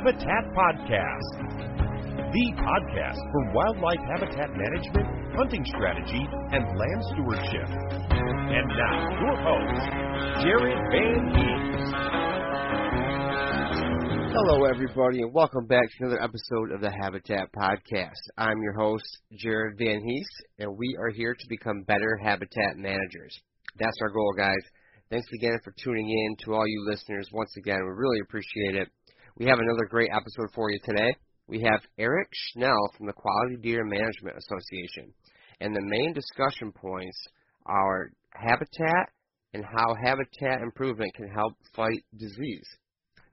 Habitat Podcast, the podcast for wildlife habitat management, hunting strategy, and land stewardship. And now, your host, Jared Van Hees. Hello, everybody, and welcome back to another episode of the Habitat Podcast. I'm your host, Jared Van Hees, and we are here to become better habitat managers. That's our goal, guys. Thanks again for tuning in to all you listeners. Once again, we really appreciate it. We have another great episode for you today. We have Eric Schnell from the Quality Deer Management Association. And the main discussion points are habitat and how habitat improvement can help fight disease.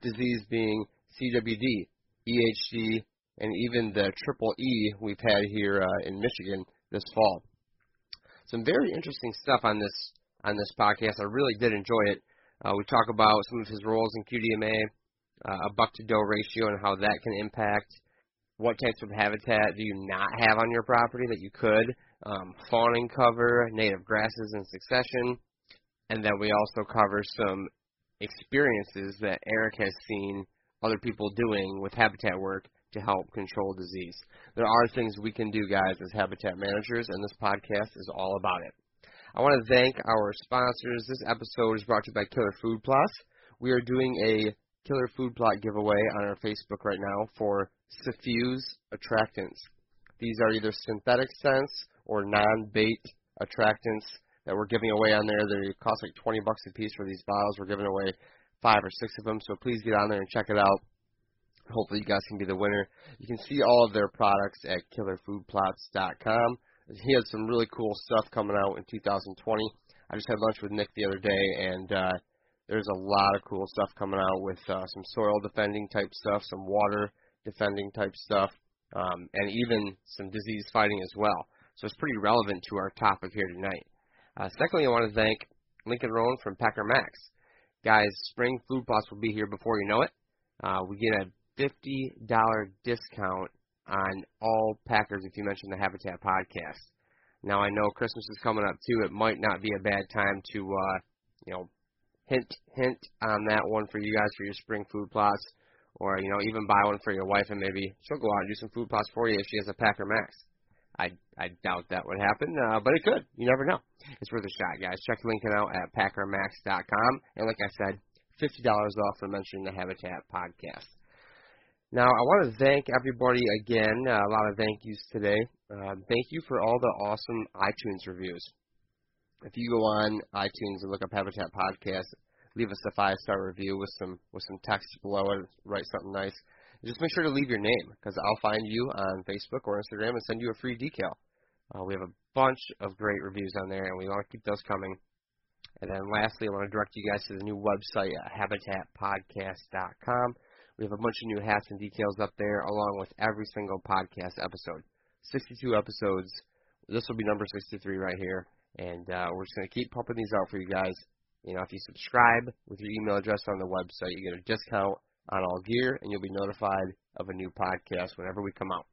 Disease being CWD, EHD, and even the triple E we've had here uh, in Michigan this fall. Some very interesting stuff on this on this podcast. I really did enjoy it. Uh, we talk about some of his roles in QDMA, uh, a buck to doe ratio, and how that can impact what types of habitat do you not have on your property that you could, um, fawning cover, native grasses in succession, and then we also cover some experiences that Eric has seen other people doing with habitat work to help control disease. There are things we can do, guys, as habitat managers, and this podcast is all about it. I want to thank our sponsors. This episode is brought to you by Killer Food Plots. We are doing a Killer Food Plot giveaway on our Facebook right now for Suffuse attractants. These are either synthetic scents or non-bait attractants that we're giving away on there. They cost like 20 bucks a piece for these bottles. We're giving away five or six of them, so please get on there and check it out. Hopefully, you guys can be the winner. You can see all of their products at killerfoodplots.com. He has some really cool stuff coming out in 2020. I just had lunch with Nick the other day, and uh, there's a lot of cool stuff coming out with uh, some soil defending type stuff, some water defending type stuff, um, and even some disease fighting as well. So it's pretty relevant to our topic here tonight. Uh, secondly, I want to thank Lincoln Rowan from Packer Max. Guys, spring food plots will be here before you know it. Uh, we get a $50 discount on all Packers if you mention the Habitat podcast. Now I know Christmas is coming up too. It might not be a bad time to, uh, you know, hint hint on that one for you guys for your spring food plots, or you know even buy one for your wife and maybe she'll go out and do some food plots for you if she has a Packer Max. I I doubt that would happen, uh, but it could. You never know. It's worth a shot, guys. Check Lincoln out at PackerMax.com, and like I said, fifty dollars off for mentioning the Habitat podcast. Now, I want to thank everybody again. Uh, a lot of thank yous today. Uh, thank you for all the awesome iTunes reviews. If you go on iTunes and look up Habitat Podcast, leave us a five star review with some with some text below it, write something nice. Just make sure to leave your name because I'll find you on Facebook or Instagram and send you a free decal. Uh, we have a bunch of great reviews on there, and we want to keep those coming. And then lastly, I want to direct you guys to the new website at habitatpodcast.com. We have a bunch of new hats and details up there, along with every single podcast episode. 62 episodes. This will be number 63 right here. And uh, we're just going to keep pumping these out for you guys. You know, if you subscribe with your email address on the website, you get a discount on all gear, and you'll be notified of a new podcast whenever we come out.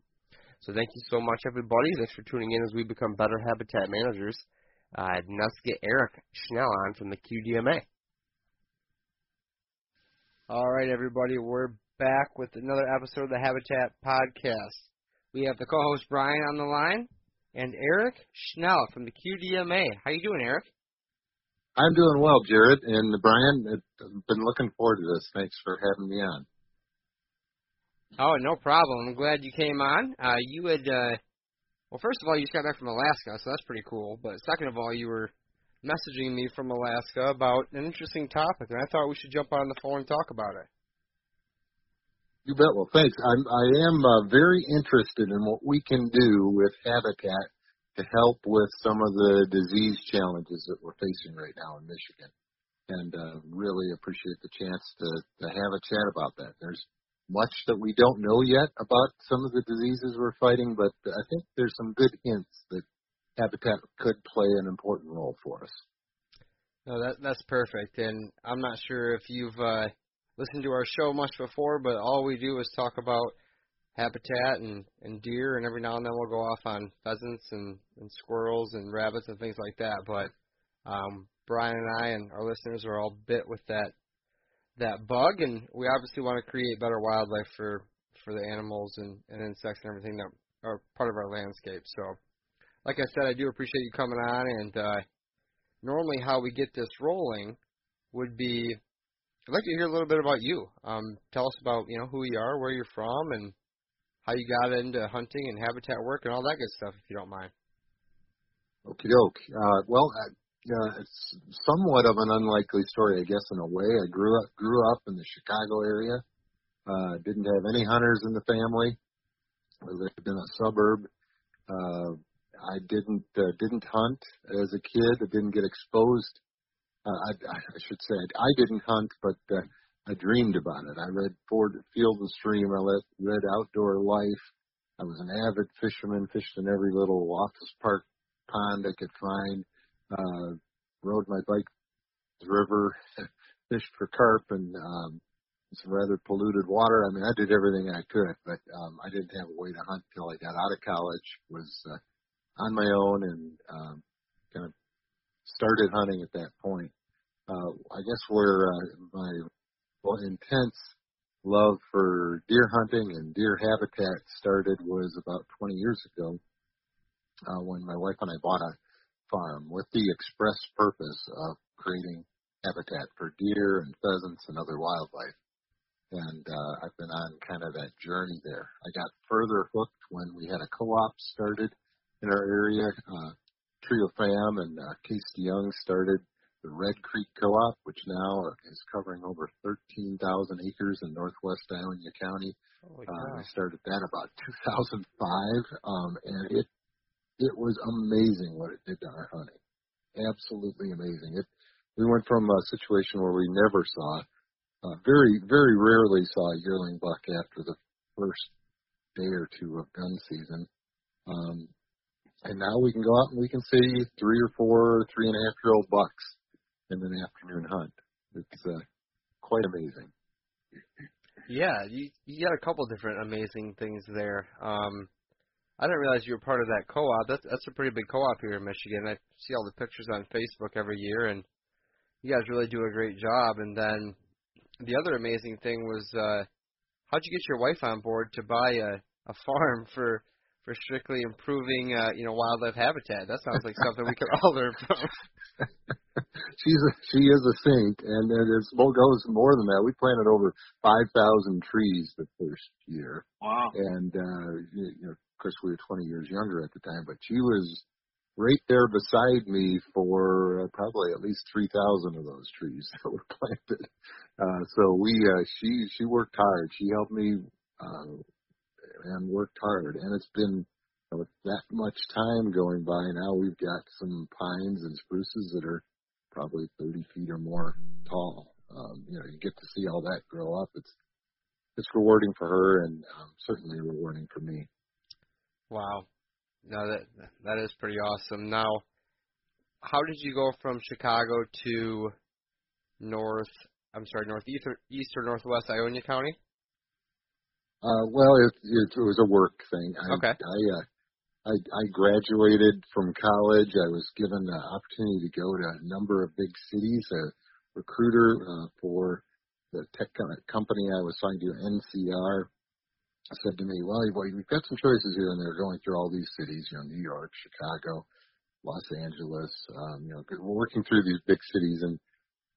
So thank you so much, everybody. Thanks for tuning in as we become better habitat managers. Uh, now let's get Eric Schnell on from the QDMA. All right, everybody, we're back with another episode of the Habitat Podcast. We have the co-host Brian on the line and Eric Schnell from the QDMA. How you doing, Eric? I'm doing well, Jared and Brian. I've been looking forward to this. Thanks for having me on. Oh, no problem. I'm glad you came on. Uh, you had, uh, well, first of all, you just got back from Alaska, so that's pretty cool. But second of all, you were messaging me from Alaska about an interesting topic, and I thought we should jump on the phone and talk about it. You bet. Well, thanks. I'm, I am uh, very interested in what we can do with Habitat to help with some of the disease challenges that we're facing right now in Michigan. And uh, really appreciate the chance to, to have a chat about that. There's much that we don't know yet about some of the diseases we're fighting, but I think there's some good hints that Habitat could play an important role for us. No, that that's perfect. And I'm not sure if you've uh, listened to our show much before, but all we do is talk about habitat and and deer, and every now and then we'll go off on pheasants and and squirrels and rabbits and things like that. But um, Brian and I and our listeners are all bit with that that bug, and we obviously want to create better wildlife for for the animals and, and insects and everything that are part of our landscape. So, like I said, I do appreciate you coming on. And uh, normally, how we get this rolling would be I'd like to hear a little bit about you. Um, tell us about you know who you are, where you're from, and how you got into hunting and habitat work and all that good stuff, if you don't mind. Okie doke. Uh, well, uh, it's somewhat of an unlikely story, I guess, in a way. I grew up grew up in the Chicago area. Uh, didn't have any hunters in the family. I lived in a suburb. Uh, I didn't uh, didn't hunt as a kid. I didn't get exposed. Uh, I, I should say I didn't hunt, but uh, I dreamed about it. I read Ford Field and Stream. I let, read Outdoor Life. I was an avid fisherman, fished in every little office park pond I could find uh, rode my bike the river, fished for carp and um, some rather polluted water. I mean, I did everything I could, but um, I didn't have a way to hunt till I got out of college. Was uh, on my own and um, kind of started hunting at that guess where uh, my well, intense love for deer hunting and deer habitat started was about 20 years ago uh, when my wife and I bought a farm with the express purpose of creating habitat for deer and pheasants and other wildlife. And uh, I've been on kind of that journey there. I got further hooked when we had a co-op started in our area. Uh, Trio Fam and uh, Case DeYoung started the Red Creek Co-op, which now is covering over 13,000 acres in northwest Ionia County. Uh, I started that about 2005, um, and it it was amazing what it did to our hunting. Absolutely amazing. It we went from a situation where we never saw, uh, very very rarely saw a yearling buck after the first day or two of gun season. Um, and now we can go out and we can see three or four, three and a half year old bucks in an afternoon hunt. It's uh, quite amazing. Yeah, you you got a couple different amazing things there. Um, I didn't realize you were part of that co-op. That's that's a pretty big co-op here in Michigan. I see all the pictures on Facebook every year, and you guys really do a great job. And then the other amazing thing was, uh, how'd you get your wife on board to buy a a farm for for strictly improving, uh, you know, wildlife habitat? That sounds like something we could all learn from. She's a, she is a saint, and it is, well, goes more than that. We planted over five thousand trees the first year. Wow. And uh, you, you know, of course, we were 20 years younger at the time, but she was right there beside me for uh, probably at least 3,000 of those trees that were planted. Uh, so we, uh, she, she worked hard. She helped me, uh, and worked hard. And it's been with that much time going by now, we've got some pines and spruces that are probably 30 feet or more tall. Um, you know, you get to see all that grow up. It's it's rewarding for her and um, certainly rewarding for me. Wow, no, that that is pretty awesome. Now, how did you go from Chicago to north? I'm sorry, northeast or or northwest Ionia County? Uh, well, it, it, it was a work thing. I, Okay. I, uh, I, I graduated from college. I was given the opportunity to go to a number of big cities. A recruiter uh, for the tech company I was talking to, NCR, said to me, "Well, well, we've got some choices here, and they're going through all these cities. You know, New York, Chicago, Los Angeles. Um, you know, we're working through these big cities, and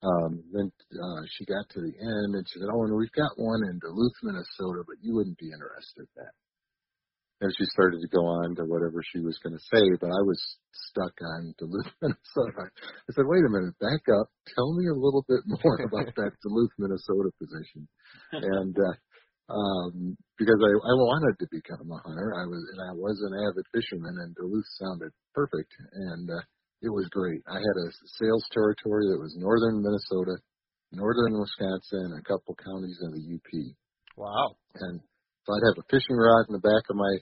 um, then uh, she got to the end and she said, "Oh, and we've got one in Duluth, Minnesota, but you wouldn't be interested in that." And she started to go on to whatever she was going to say, but I was stuck on Duluth, Minnesota. I said, "Wait a minute, back up. Tell me a little bit more about that Duluth, Minnesota position." And uh, um, because I, I wanted to become a hunter, I was and I was an avid fisherman, and Duluth sounded perfect. And uh, it was great. I had a sales territory that was northern Minnesota, northern Wisconsin, and a couple counties in the UP. Wow. And so I'd have a fishing rod in the back of my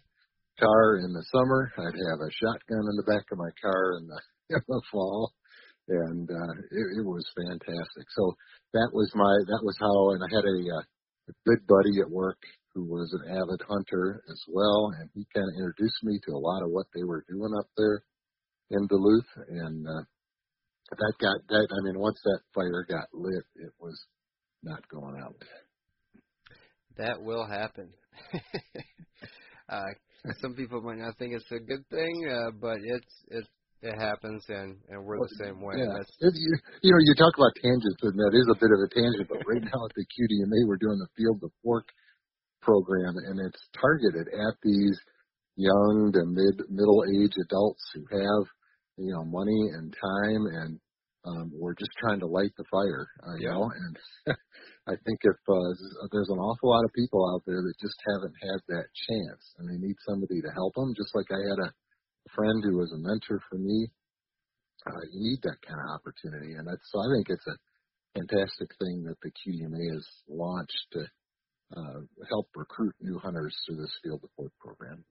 car in the summer. I'd have a shotgun in the back of my car in the in the fall, and uh, it, it was fantastic. So that was my that was how. And I had a, uh, a good buddy at work who was an avid hunter as well, and he kind of introduced me to a lot of what they were doing up there in Duluth, and uh, that got that. I mean, once that fire got lit, it was not going out. That will happen. uh, some people might not think it's a good thing, uh, but it's it it happens, and and we're the same way. Yeah. That's you, you know, you talk about tangents, and that is a bit of a tangent, but right now at the QDMA, we're doing the Field to Fork program, and it's targeted at these young to mid middle age adults who have, you know, money and time, and um, we're just trying to light the fire, uh, you know. And I think if uh, there's an awful lot of people out there that just haven't had that chance, and they need somebody to help them, just like I had a friend who was a mentor for me uh, you need that kind of opportunity, and that's so I think it's a fantastic thing that the QDMA has launched to uh, help recruit new hunters through this field of fork program.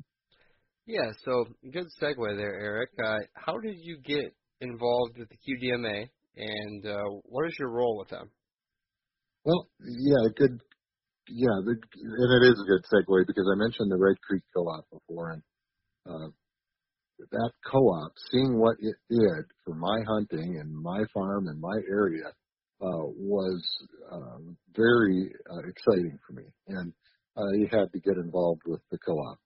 Yeah. So good segue there, Eric. Uh, how did you get involved with the QDMA, and uh, what is your role with them? Well, yeah, good. Yeah, the, and it is a good segue because I mentioned the Red Creek Co-op before, and uh, that co-op, seeing what it did for my hunting and my farm and my area, uh, was uh, very uh, exciting for me, and I had to get involved with the co-op,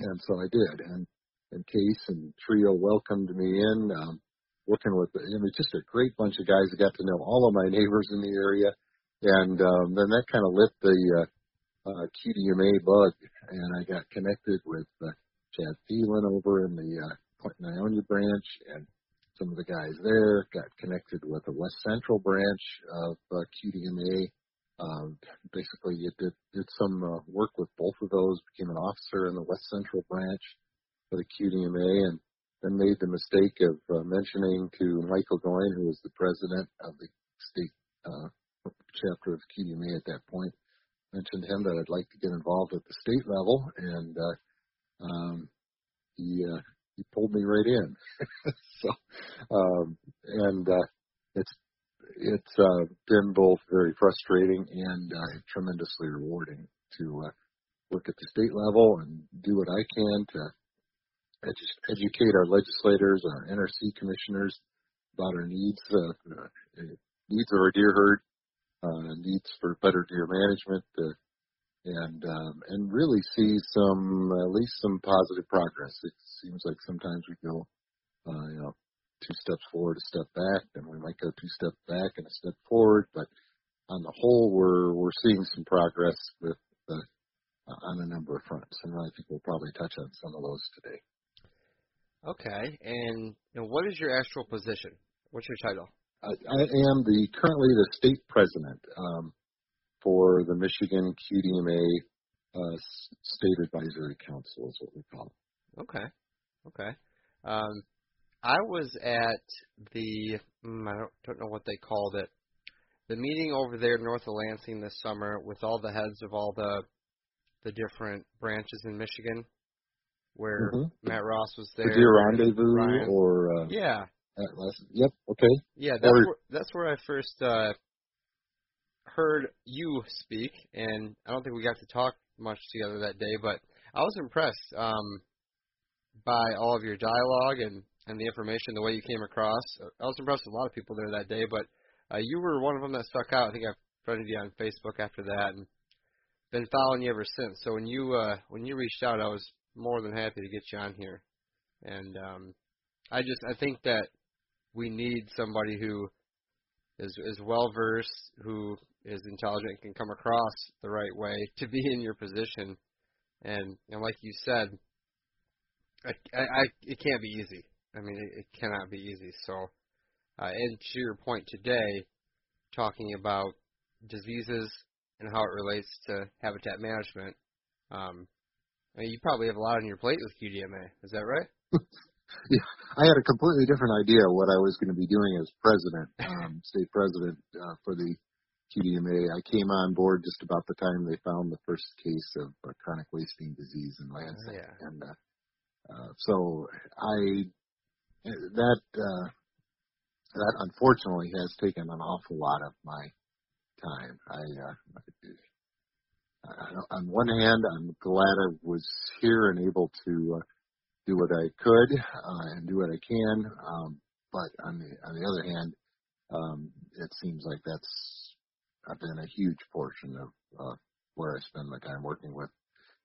and so I did. And and Case and Trio welcomed me in, um, working with. I mean, just a great bunch of guys. I got to know all of my neighbors in the area, and um, then that kind of lit the uh, uh, QDMA bug, and I got connected with. Uh, Chad Thielen over in the uh, Clinton Ionia branch, and some of the guys there got connected with the West Central branch of uh, QDMA. Um, basically, you did did some uh, work with both of those, became an officer in the West Central branch for the QDMA, and then made the mistake of uh, mentioning to Michael Goyne, who was the president of the state uh, chapter of QDMA at that point, mentioned to him that I'd like to get involved at the state level, and uh, um, he uh, he pulled me right in. so, um, and uh, it's it's uh, been both very frustrating and uh, tremendously rewarding to uh, work at the state level and do what I can to edu- educate our legislators, our NRC commissioners about our needs, uh, uh, needs of our deer herd, uh, needs for better deer management, and um, and really see some at least some positive progress. It seems like sometimes we go, you know, two steps forward, a step back, then we might go two steps back and a step forward, but on the whole, we're we're seeing some progress with uh, on a number of fronts, and I think we'll probably touch on some of those today. Okay, and you know, what is your actual position? What's your title? I, I am the currently the state president um, for the Michigan QDMA uh, State Advisory Council, is what we call it. Okay. Okay. Um, I was at the mm, I don't, don't know what they called it. The meeting over there north of Lansing this summer with all the heads of all the the different branches in Michigan, where Mhm. Matt Ross was there. The Deer Rendezvous Ryan. or uh, Yeah, at last, yep, okay. yeah. That's Or- where, that's where I first uh, heard you speak, and I don't think we got to talk much together that day, but I was impressed um, by all of your dialogue and and the information, the way you came across. I was impressed with a lot of people there that day, but uh, you were one of them that stuck out. I think I friended you on Facebook after that, and been following you ever since. So when you uh, when you reached out, I was more than happy to get you on here, and um, I just I think that we need somebody who is is well versed, who is intelligent, can come across the right way to be in your position, and and like you said, I, I, I it can't be easy. I mean, it, it cannot be easy. So, uh, and to your point today, talking about diseases and how it relates to habitat management. Um, I mean, you probably have a lot on your plate with QDMA. Is that right? yeah, I had a completely different idea of what I was going to be doing as president, um, state president uh, for the QDMA. I came on board just about the time they found the first case of uh, chronic wasting disease in Lansing, Yeah. and uh, uh, so I that uh, that unfortunately has taken an awful lot of my time. I uh, uh, on one hand, I'm glad I was here and able to uh, do what I could uh, and do what I can. Um, but on the on the other hand, um, it seems like that's been a huge portion of uh, where I spend my time working with,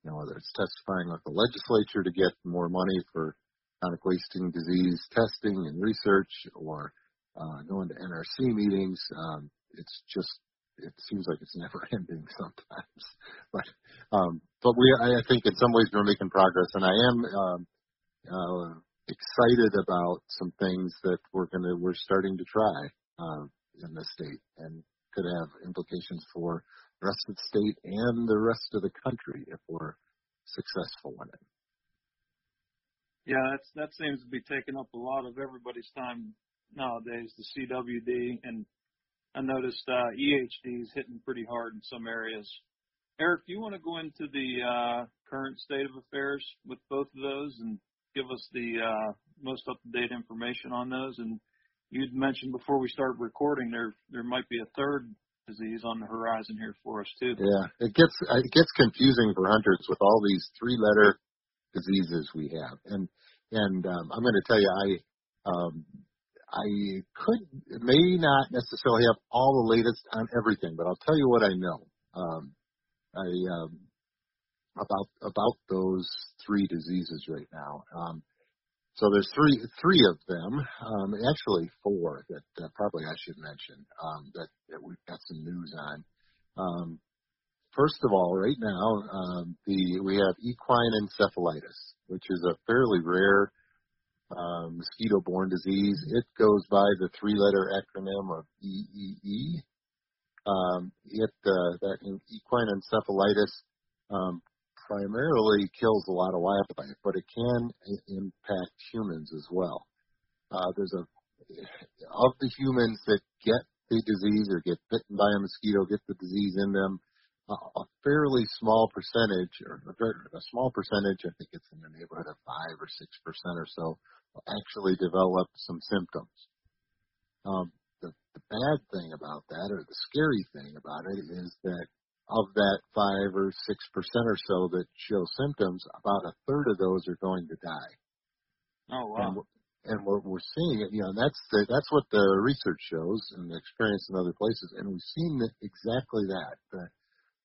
you know, whether it's testifying with the legislature to get more money for chronic wasting disease testing and research, or uh, going to NRC meetings. Um, it's just it seems like it's never ending sometimes. But um, but we I think in some ways we're making progress, and I am um, uh, excited about some things that we're gonna we're starting to try uh, in the state and could have implications for the rest of the state and the rest of the country if we're successful in it. Yeah, that's that seems to be taking up a lot of everybody's time nowadays. The CWD and I noticed uh, EHD is hitting pretty hard in some areas. Eric, do you want to go into the uh, current state of affairs with both of those and give us the uh, most up to date information on those? And you'd mentioned before we started recording there there might be a third disease on the horizon here for us too. Yeah, it gets it gets confusing for hunters with all these three letter diseases we have, and and um, I'm going to tell you, I um, I could may not necessarily have all the latest on everything, but I'll tell you what I know. Um, I um, about about those three diseases right now. Um, so there's three three of them, um, actually four that uh, probably I should mention um, that, that we've got some news on. Um, first of all, right now um, the we have equine encephalitis, which is a fairly rare uh, mosquito-borne disease. It goes by the three-letter acronym of EEE. Um, it uh, that equine encephalitis um, primarily kills a lot of wildlife, but it can impact humans as well. Uh, there's a of the humans that get the disease or get bitten by a mosquito, get the disease in them, a fairly small percentage, or a, very, a small percentage, I think it's in the neighborhood of five or six percent or so, will actually develop some symptoms. Um, the, the bad thing about that, or the scary thing about it, is that of that five or six percent or so that show symptoms, about a third of those are going to die. Oh And, wow. we're- and we're, we're seeing it, you know, and that's the, that's what the research shows and the experience in other places. And we've seen that exactly that. The,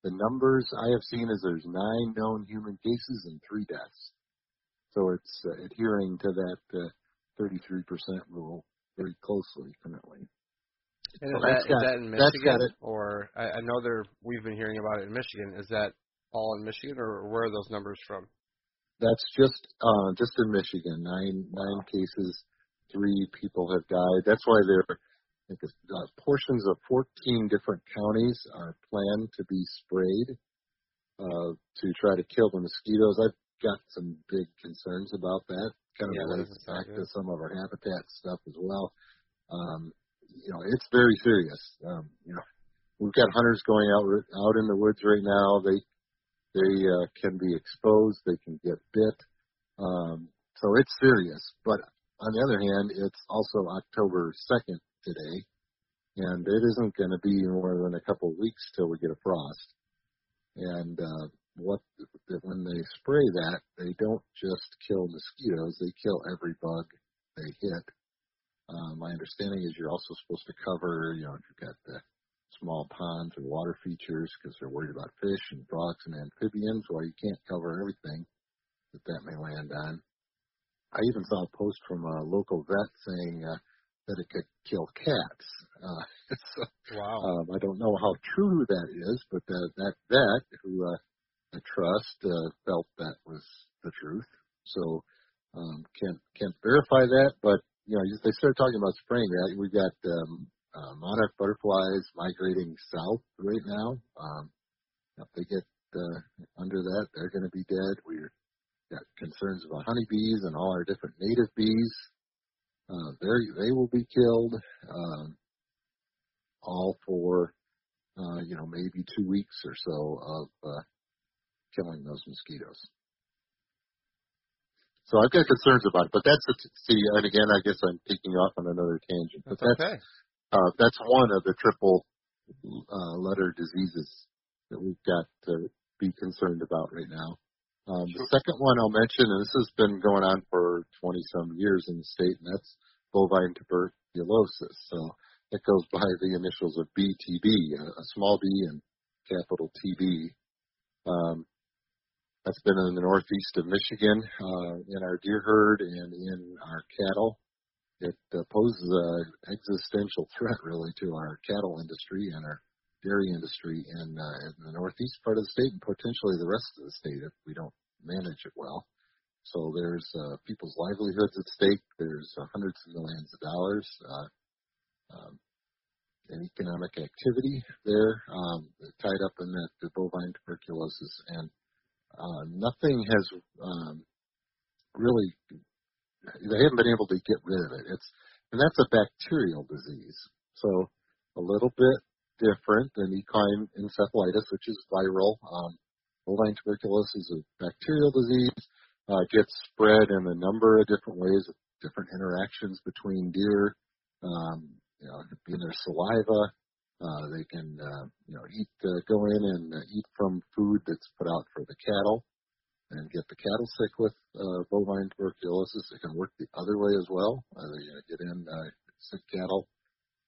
the numbers I have seen is there's nine known human cases and three deaths. So it's uh, adhering to that uh, 33% rule very closely currently. And is So that, that's is that in that's Michigan, got it. or I, I know there we've been hearing about it in Michigan. Is that all in Michigan, or where are those numbers from? That's just uh, just in Michigan. Nine nine cases, three people have died. That's why there, I think, uh, portions of 14 different counties are planned to be sprayed uh, to try to kill the mosquitoes. I've got some big concerns about that. Kind of Yeah, relates back to some of our habitat stuff as well. Um, you know, it's very serious. Um, you know, we've got hunters going out out in the woods right now. They they uh, can be exposed. They can get bit. Um, so it's serious. But on the other hand, it's also October second today, and it isn't going to be more than a couple of weeks till we get a frost. And uh, what when they spray that, they don't just kill mosquitoes; they kill every bug they hit. Uh, my understanding is you're also supposed to cover, you know, if you've got the small ponds or water features because they're worried about fish and frogs and amphibians. Well, you can't cover everything that that may land on. I even saw a post from a local vet saying uh, that it could kill cats. Uh, so Wow. um, I don't know how true that is, but uh, that vet who uh, I trust uh, felt that was the truth. So um, can't can't verify that, but you know they started talking about spraying that. We've got um, uh, monarch butterflies migrating south right now. Um, if they get uh, under that, they're going to be dead. We're got concerns about honeybees and all our different native bees. Uh, they they will be killed. Um, all for uh, you know maybe two weeks or so of uh, killing those mosquitoes. So I've got concerns about it, but that's a, see, and again, I guess I'm taking off on another tangent, but That's that's okay. uh, that's one of the triple uh, letter diseases that we've got to be concerned about right now. Um, The second one I'll mention, and this has been going on for 20 some years in the state, and that's bovine tuberculosis. So it goes by the initials of BTB, a, a small b and capital TB. Um, that's been in the northeast of Michigan, uh, in our deer herd and in our cattle it uh, poses an existential threat really to our cattle industry and our dairy industry in, uh, in the northeast part of the state and potentially the rest of the state if we don't manage it well. So there's uh, people's livelihoods at stake. There's uh, hundreds of millions of dollars uh, um, in economic activity there um, tied up in that bovine tuberculosis, and uh, nothing has um, really they haven't been able to get rid of it. It's and that's a bacterial disease, so a little bit different than equine encephalitis, which is viral. Um, bovine tuberculosis is a bacterial disease. Uh, gets spread in a number of different ways, different interactions between deer. Um, you know, in their saliva. Uh, they can, uh, you know, eat, uh, go in and uh, eat from food that's put out for the cattle and get the cattle sick with uh, bovine tuberculosis. It can work the other way as well. Uh, they uh, get in uh, sick cattle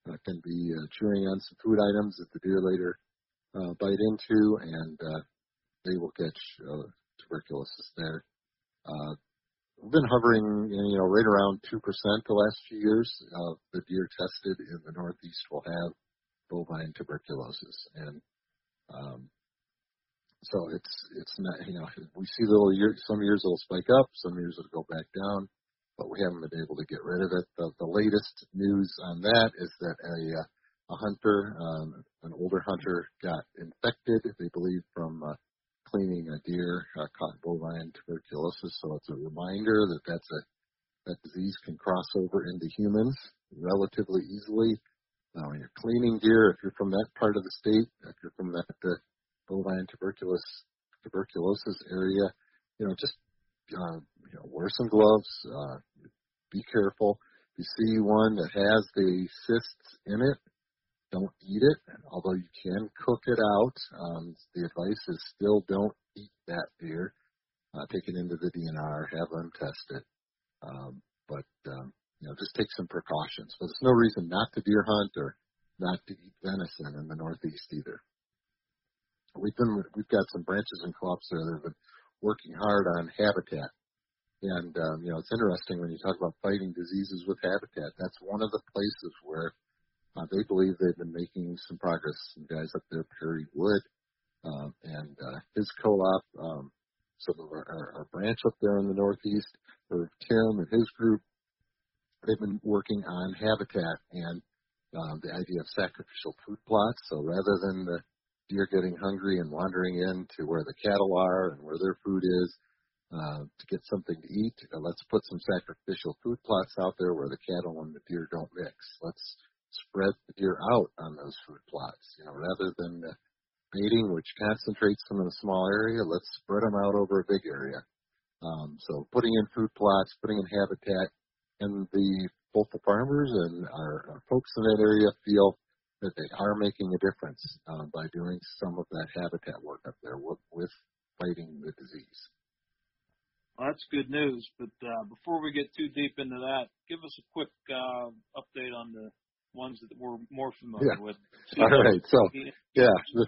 uh, can be uh, chewing on some food items that the deer later uh, bite into, and uh, they will catch uh, tuberculosis there. Uh, we've been hovering, you know, right around two percent the last few years. Uh, the deer tested in the Northeast will have bovine tuberculosis, and um, so it's it's not you know we see little year some years it'll spike up, some years it'll go back down, but we haven't been able to get rid of it. The, the latest news on that is that a a hunter, um, an older hunter, got infected. They believe from uh, cleaning a deer uh, caught bovine tuberculosis. So it's a reminder that that's a that disease can cross over into humans relatively easily. Now, when you're cleaning deer, if you're from that part of the state, if you're from that uh, bovine tuberculosis tuberculosis area, you know, just uh, you know, wear some gloves. Uh, be careful. If you see one that has the cysts in it, don't eat it. Although you can cook it out, um, the advice is still don't eat that deer. Uh, take it into the DNR, have them test it. Um, but um, you know, just take some precautions. But there's no reason not to deer hunt or not to eat venison in the Northeast either. We've been we've got some branches and co-ops there that have been working hard on habitat. And um, you know, it's interesting when you talk about fighting diseases with habitat. That's one of the places where uh, they believe they've been making some progress. Some guys up there, Perry Wood, um, and uh, his co-op, um, some of our, our, our branch up there in the Northeast, or Tim and his group, they've been working on habitat and um, the idea of sacrificial food plots. So rather than the deer getting hungry and wandering in to where the cattle are and where their food is, uh, to get something to eat. Uh, let's put some sacrificial food plots out there where the cattle and the deer don't mix. Let's spread the deer out on those food plots. You know, rather than baiting, which concentrates them in a small area, let's spread them out over a big area. Um, so putting in food plots, putting in habitat, and the both the farmers and our, our folks in that area feel that they are making a difference uh, by doing some of that habitat work up there with, with fighting the disease. Well, that's good news. But uh, before we get too deep into that, give us a quick uh, update on the ones that we're more familiar yeah. with. All right. So, yeah. The,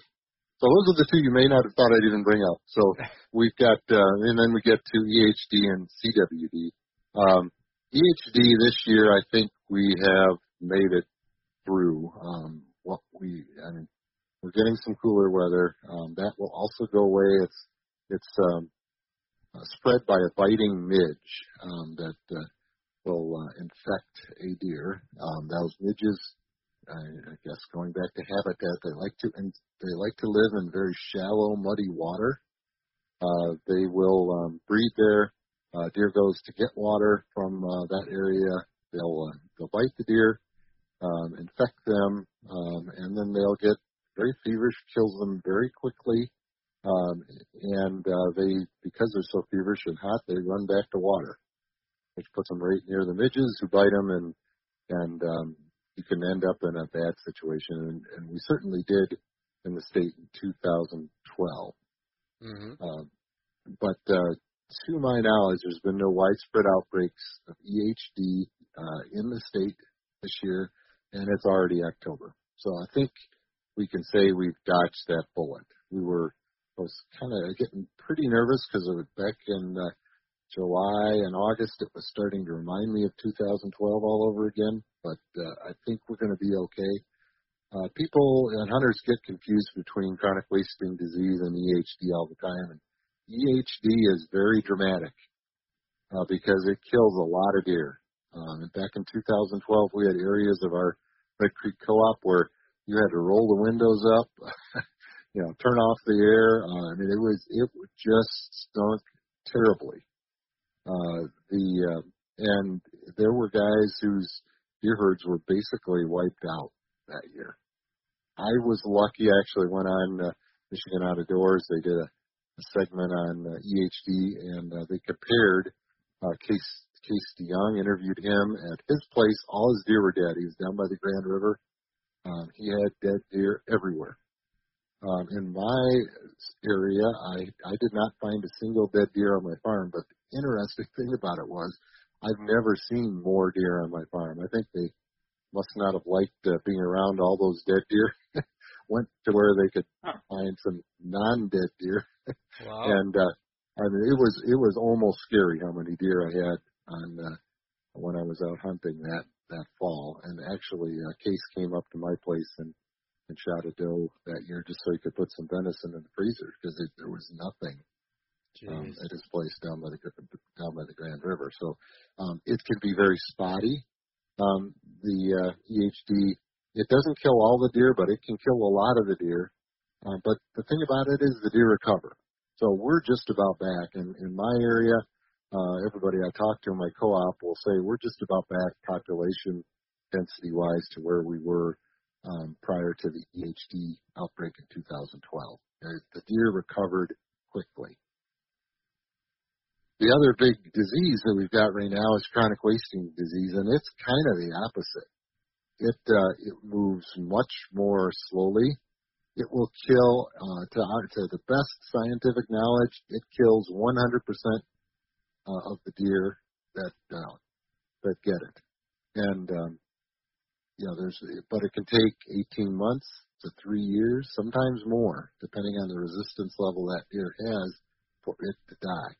so those are the two you may not have thought I'd even bring up. So we've got, uh, and then we get to EHD and CWD. Um, EHD this year, I think we have made it through. Um, what we, I mean, we're getting some cooler weather. Um, that will also go away. It's it's um, uh, spread by a biting midge um, that uh, will uh, infect a deer. Um, those midges, I, I guess, going back to habitat, they like to and they like to live in very shallow, muddy water. Uh, they will um, breed there. Uh, deer goes to get water from uh, that area. They'll uh, they'll bite the deer, um, infect them, um, and then they'll get very feverish, kills them very quickly. Um, and uh, they, because they're so feverish and hot, they run back to water, which puts them right near the midges who bite them, and and um, you can end up in a bad situation. And, and we certainly did in the state in 2012. Mm-hmm. Uh, but uh, to my knowledge, there's been no widespread outbreaks of EHD uh, in the state this year, and it's already October. So I think we can say we've dodged that bullet. We were I was kind of getting pretty nervous because of back in uh, July and August, it was starting to remind me of 2012 all over again. But uh, I think we're going to be okay. Uh, people and hunters get confused between chronic wasting disease and EHD all the time, and EHD is very dramatic uh, because it kills a lot of deer. Um, and back in 2012, we had areas of our Red Creek Co-op where you had to roll the windows up, you know, turn off the air. Uh, I mean, it was it just stunk terribly. Uh, the uh, and there were guys whose deer herds were basically wiped out that year. I was lucky. I actually went on uh, Michigan Out of Doors. They did a a segment on uh, EHD, and uh, they compared uh, Case Case DeYoung interviewed him at his place. All his deer were dead. He was down by the Grand River. Um, he had dead deer everywhere. Um, in my area, I I did not find a single dead deer on my farm. But the interesting thing about it was, I've never seen more deer on my farm. I think they must not have liked uh, being around all those dead deer. Went to where they could find some non-dead deer Wow. and uh, I mean, it was it was almost scary how many deer I had on uh, when I was out hunting that that fall. And actually, uh, Case came up to my place and and shot a doe that year just so he could put some venison in the freezer because there was nothing um, at his place down by the down by the Grand River. So um, it can be very spotty. Um, the uh, EHD it doesn't kill all the deer, but it can kill a lot of the deer. Uh, but the thing about it is the deer recover. So we're just about back. And in my area, uh, everybody I talk to in my co-op will say we're just about back population density wise to where we were um, prior to the EHD outbreak in 2012. The deer recovered quickly. The other big disease that we've got right now is chronic wasting disease, and it's kind of the opposite. It uh, it moves much more slowly it will kill, uh, to, our, to the best scientific knowledge, it kills 100% uh, of the deer that uh, that get it. And um, you know, there's, but it can take 18 months to three years, sometimes more, depending on the resistance level that deer has, for it to die.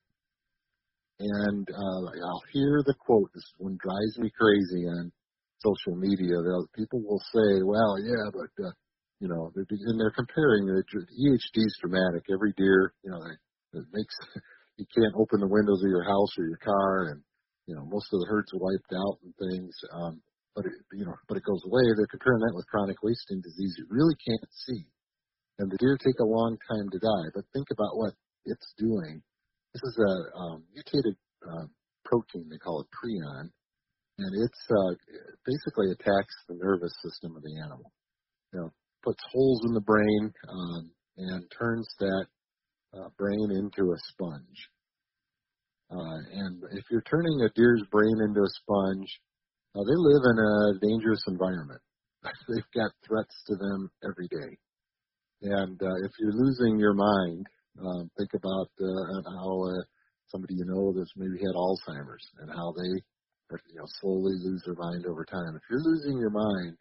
And uh, I'll hear the quote. This one drives me crazy on social media. They'll, people will say, "Well, yeah, but uh, you know, they're, and they're comparing the EHD is dramatic. Every deer, you know, it makes you can't open the windows of your house or your car, and you know, most of the herds are wiped out and things. Um, but it, you know, but it goes away. They're comparing that with chronic wasting disease. You really can't see, and the deer take a long time to die. But think about what it's doing This is a um, mutated uh, protein they call it prion, and it's uh, basically attacks the nervous system of the animal. You know, puts holes in the brain um, and turns that uh, brain into a sponge. Uh, and if you're turning a deer's brain into a sponge, uh, they live in a dangerous environment. They've got threats to them every day. And uh, if you're losing your mind, um, think about uh, how uh, somebody you know that's maybe had Alzheimer's and how they you know slowly lose their mind over time. If you're losing your mind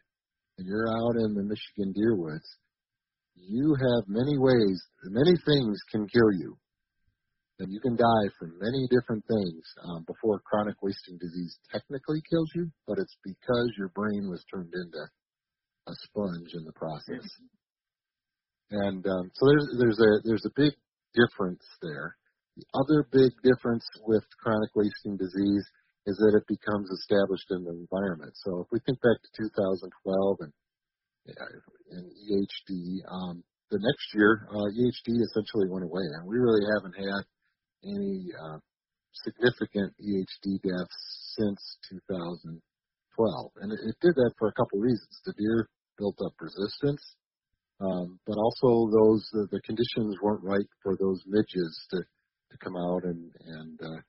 and you're out in the Michigan deer woods, you have many ways, many things can kill you. And you can die from many different things um, before chronic wasting disease technically kills you, but it's because your brain was turned into a sponge in the process. And um, so there's there's a there's a big difference there. The other big difference with chronic wasting disease is that it becomes established in the environment. So if we think back to 2012 and and EHD, um, the next year uh, EHD essentially went away, and we really haven't had any uh, significant EHD deaths since 2012. And it, it did that for a couple reasons. The deer built up resistance, um, but also those the, the conditions weren't right for those midges to to come out and and uh,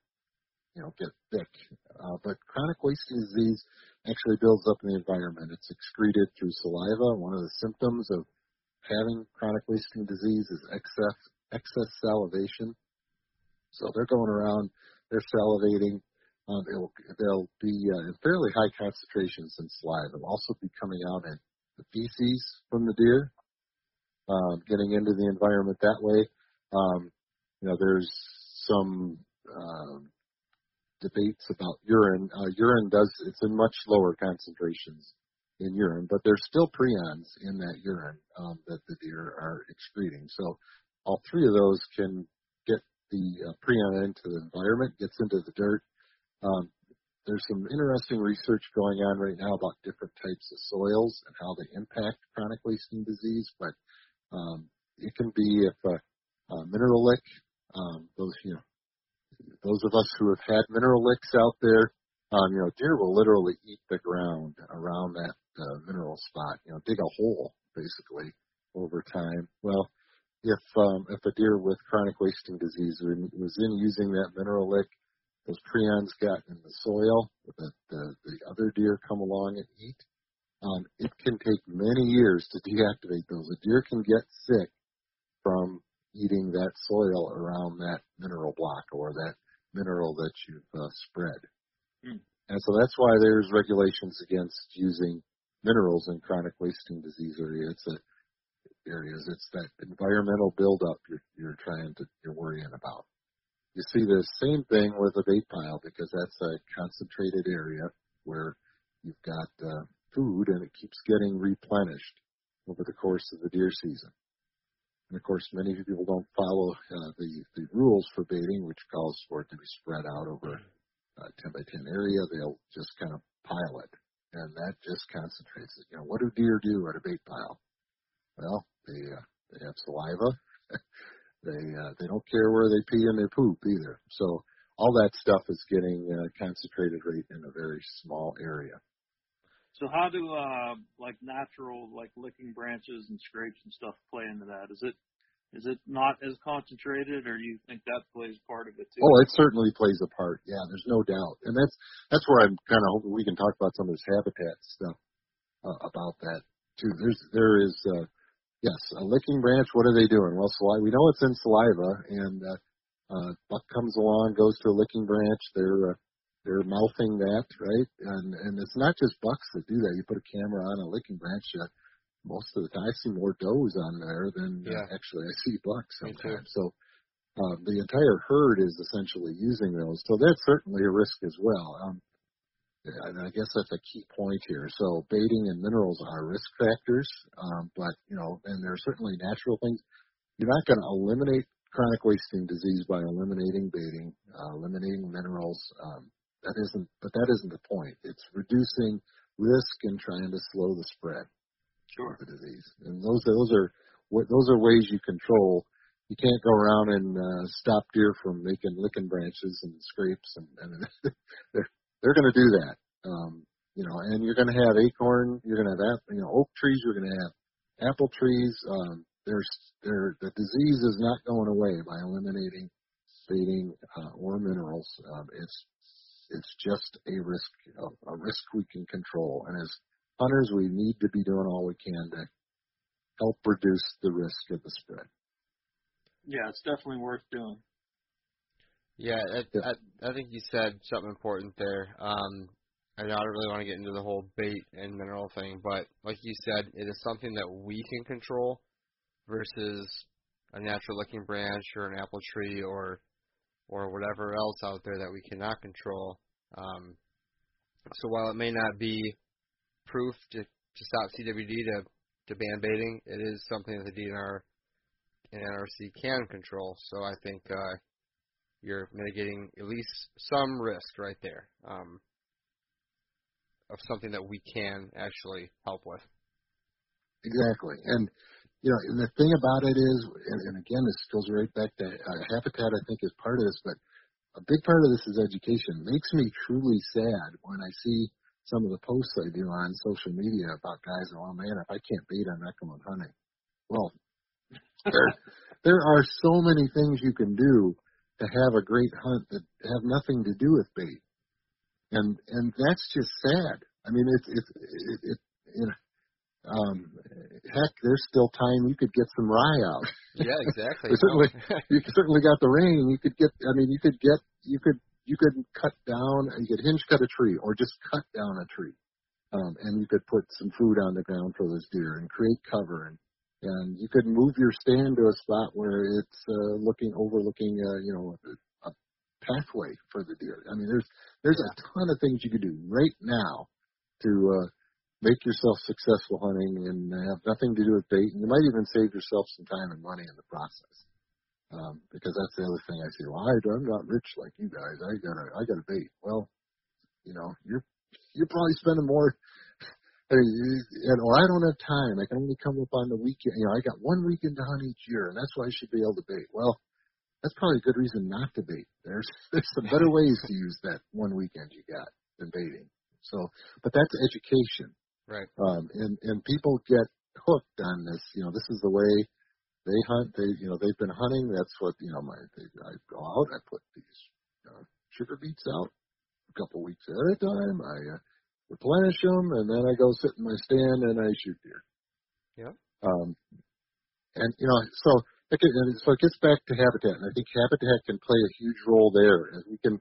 you know get thick. Uh, but chronic wasting disease actually builds up in the environment. It's excreted through saliva. One of the symptoms of having chronic wasting disease is excess excess salivation. So they're going around, they're salivating. Um, it'll, they'll be uh, in fairly high concentrations in saliva. They'll also be coming out in the feces from the deer, um, getting into the environment that way. Um, you know, there's some um, debates about urine. Uh, urine does it's in much lower concentrations in urine, but there's still prions in that urine um, that the deer are excreting. So all three of those can get the uh, prion into the environment, gets into the dirt. Um, there's some interesting research going on right now about different types of soils and how they impact chronic wasting disease, but um, it can be if a, a mineral lick, um, those you know, those of us who have had mineral licks out there, um, you know, deer will literally eat the ground around that uh, mineral spot. You know, dig a hole basically over time. Well, if um, if a deer with chronic wasting disease was in using that mineral lick, those prions got in the soil, that the, the other deer come along and eat. Um, it can take many years to deactivate those. A deer can get sick from eating that soil around that mineral block or that mineral that you've uh, spread. Mm. And so that's why there's regulations against using minerals in chronic wasting disease areas. It's a, areas. It's that environmental buildup you're, you're trying to, you're worrying about. You see the same thing with a bait pile because that's a concentrated area where you've got uh, food and it keeps getting replenished over the course of the deer season. And of course, many people don't follow uh, the the rules for baiting, which calls for it to be spread out over a 10 by 10 area. They'll just kind of pile it, and that just concentrates it. You know, what do deer do at a bait pile? Well, they uh, they have saliva. they uh, they don't care where they pee and they poop either. So all that stuff is getting uh, concentrated right in a very small area. So how do uh like natural like licking branches and scrapes and stuff play into that? Is it is it not as concentrated, or do you think that plays part of it too? Oh, it certainly plays a part. Yeah, there's no doubt, and that's that's where I'm kind of hoping we can talk about some of this habitat stuff uh, about that too. There's there is uh, yes a licking branch. What are they doing? Well, saliva. We know it's in saliva, and uh, uh, buck comes along, goes to a licking branch. They're uh, they're mouthing that, right? And and it's not just bucks that do that. You put a camera on a licking branch. Uh, most of the time, I see more does on there than yeah. uh, actually I see bucks sometimes. So um, the entire herd is essentially using those. So that's certainly a risk as well. Um, and I guess that's a key point here. So baiting and minerals are risk factors, um, but you know, and there are certainly natural things. You're not going to eliminate chronic wasting disease by eliminating baiting, uh, eliminating minerals. Um, that isn't, but that isn't the point. It's reducing risk and trying to slow the spread sure. of the disease. And those those are those are ways you control you can't go around and uh, stop deer from making licking branches and scrapes, and, and they're they're going to do that. Um, you know, and you're going to have acorn, you're going to have you know oak trees, you're going to have apple trees. Um, there's there the disease is not going away by eliminating feeding uh, or minerals. Um, it's it's just a risk a risk we can control, and as hunters, we need to be doing all we can to help reduce the risk of the spread. Yeah, it's definitely worth doing. Yeah, I, I, I think you said something important there. Um, I don't really want to get into the whole bait and mineral thing, but like you said, it is something that we can control versus a natural looking branch or an apple tree or or whatever else out there that we cannot control. Um, so while it may not be proof to, to stop CWD to, to ban baiting, it is something that the DNR and NRC can control. So I think uh, you're mitigating at least some risk right there um, of something that we can actually help with. Exactly, and you know, and the thing about it is, and, and again, this goes right back to uh, habitat. I think is part of this, but a big part of this is education. It makes me truly sad when I see some of the posts I do on social media about guys. Oh man, if I can't bait, I'm not going hunting. Well, there, there are so many things you can do to have a great hunt that have nothing to do with bait, and and that's just sad. I mean, it's it's it, it, you know, um, heck, there's still time you could get some rye out. Yeah, exactly. certainly, you certainly got the rain. You could get. I mean, you could get. You could. You could cut down. You could hinge cut a tree, or just cut down a tree, um, and you could put some food on the ground for those deer and create cover and and you could move your stand to a spot where it's uh, looking overlooking uh, you know a, a pathway for the deer. I mean, there's there's a ton of things you could do right now to uh, make yourself successful hunting and have nothing to do with bait. And you might even save yourself some time and money in the process. Um, because that's the other thing I say. Well, I, I'm not rich like you guys. I got a, I got a bait. Well, you know, you're, you're probably spending more and or I don't have time. I can only come up on the weekend. You know, I got one weekend to hunt each year, and that's why I should be able to bait. Well, that's probably a good reason not to bait. There's there's some better ways to use that one weekend you got than baiting. So, but that's education, right? Um, and and people get hooked on this. You know, this is the way they hunt. They you know they've been hunting. That's what you know. My they, I go out. I put these uh, sugar beets out a couple weeks at a time. I uh, replenish them, and then I go sit in my stand and I shoot deer. Yeah. Um, and you know, so it, so it gets back to habitat, and I think habitat can play a huge role there, as we can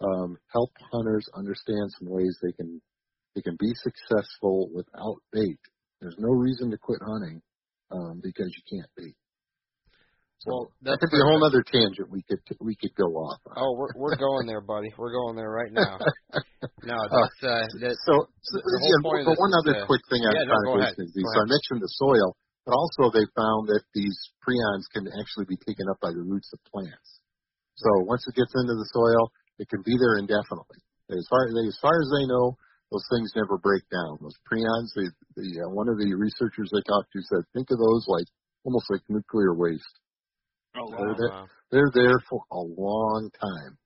um, help hunters understand some ways they can they can be successful without bait. There's no reason to quit hunting um, because you can't bait. So well, that could be a whole other tangent we could we could go off. On. Oh, we're we're going there, buddy. We're going there right now. no, that's uh, that's so. so yeah, but one other quick thing yeah, no, chronic wasting disease. So I mentioned the soil, but also they found that these prions can actually be taken up by the roots of plants. So once it gets into the soil, it can be there indefinitely. As far as far as they know, those things never break down. Those prions, the, the uh, one of the researchers I talked to said, think of those like almost like nuclear waste. Oh, wow. They're, there, they're there for a long time,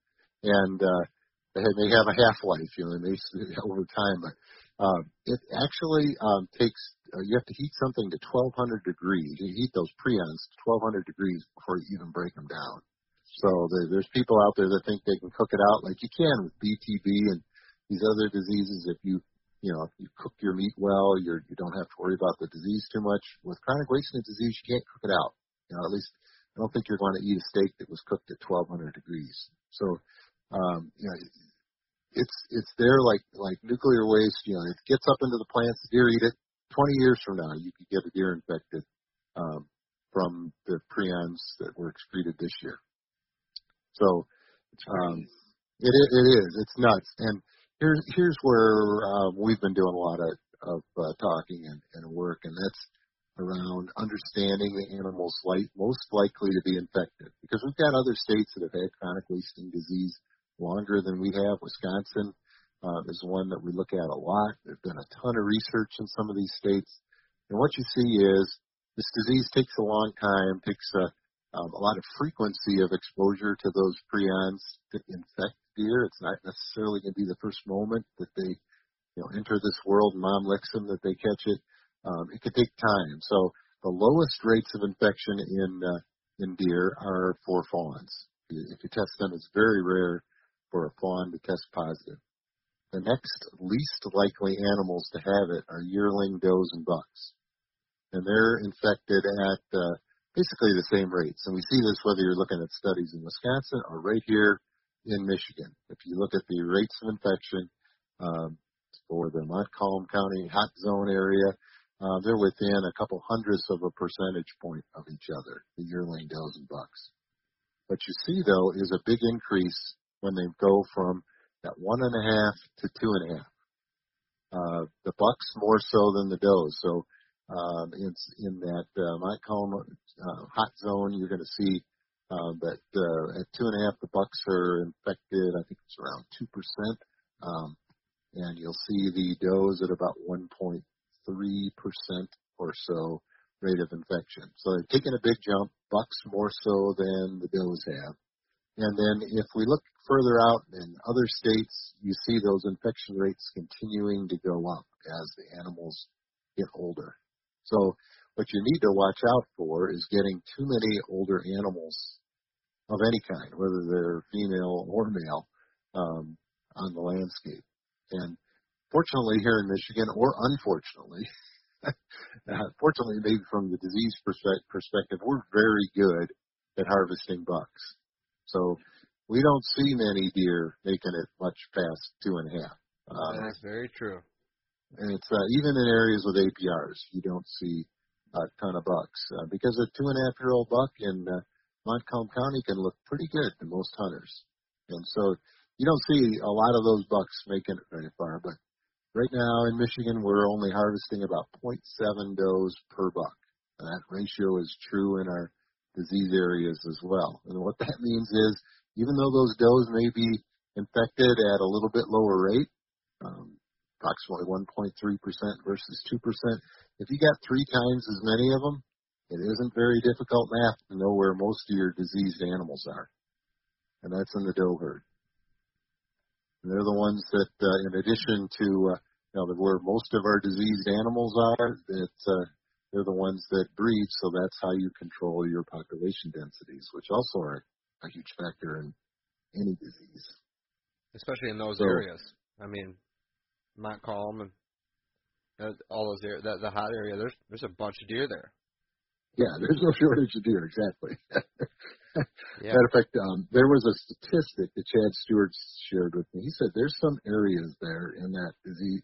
and uh, they have, they have a half life, you know, and they over time. But uh, it actually um, takes uh, you have to heat something to 1200 degrees. You heat those prions to 1200 degrees before you even break them down. So there, there's people out there that think they can cook it out like you can with BTB and these other diseases. If you you know if you cook your meat well, you're you don't have to worry about the disease too much. With chronic wasting disease, you can't cook it out. You know, at least I don't think you're going to eat a steak that was cooked at 1200 degrees. So, um, you know, it's it's there like like nuclear waste. You know, it gets up into the plants. The deer eat it. 20 years from now, you could get a deer infected um, from the prions that were excreted this year. So, um, it it is. It's nuts. And here's here's where uh, we've been doing a lot of of uh, talking and, and work, and that's around understanding the animals like, most likely to be infected. Because we've got other states that have had chronic wasting disease longer than we have. Wisconsin uh, is one that we look at a lot. There's been a ton of research in some of these states. And what you see is this disease takes a long time, takes a, um, a lot of frequency of exposure to those prions to infect deer. It's not necessarily going to be the first moment that they, you know, enter this world mom licks them that they catch it. Um, it could take time. So the lowest rates of infection in uh, in deer are for fawns. If you test them, it's very rare for a fawn to test positive. The next least likely animals to have it are yearling does and bucks. And they're infected at uh, basically the same rates. And we see this whether you're looking at studies in Wisconsin or right here in Michigan. If you look at the rates of infection um, for the Montcalm County hot zone area, uh, they're within a couple hundredths of a percentage point of each other, the yearling does and bucks. What you see though is a big increase when they go from that one and a half to two and a half. Uh, the bucks more so than the does. So it's in that uh, Montcalm uh, hot zone. You're going to see uh, that uh, at two and a half, the bucks are infected. I think it's around two percent, um, and you'll see the does at about 1.3 percent or so rate of infection. So they've taken a big jump. Bucks more so than the does have. And then if we look further out in other states, you see those infection rates continuing to go up as the animals get older. So what you need to watch out for is getting too many older animals of any kind, whether they're female or male, um, on the landscape. And fortunately here in Michigan, or unfortunately, uh, fortunately maybe from the disease perspective, we're very good at harvesting bucks. So we don't see many deer making it much past two and a half. Um, That's very true. And it's uh, even in areas with APRs, you don't see a ton of bucks uh, because a two and a half year old buck in uh, Montcalm County can look pretty good to most hunters. And so you don't see a lot of those bucks making it very far. But right now in Michigan, we're only harvesting about 0.7 does per buck. And that ratio is true in our disease areas as well. And what that means is, even though those does may be infected at a little bit lower rate, um, approximately 1.3% versus 2%, if you got three times as many of them, it isn't very difficult math to know where most of your diseased animals are. And that's in the doe herd. And they're the ones that, uh, in addition to, uh, you know, where most of our diseased animals are, that uh, they're the ones that breed, so that's how you control your population densities, which also are a huge factor in any disease. Especially in those so, areas. I mean, Montcalm and uh, all those areas, the, the hot area, there's there's a bunch of deer there. Yeah, there's no shortage of deer, exactly. yeah. Matter of fact, um, there was a statistic that Chad Stewart shared with me. He said there's some areas there in that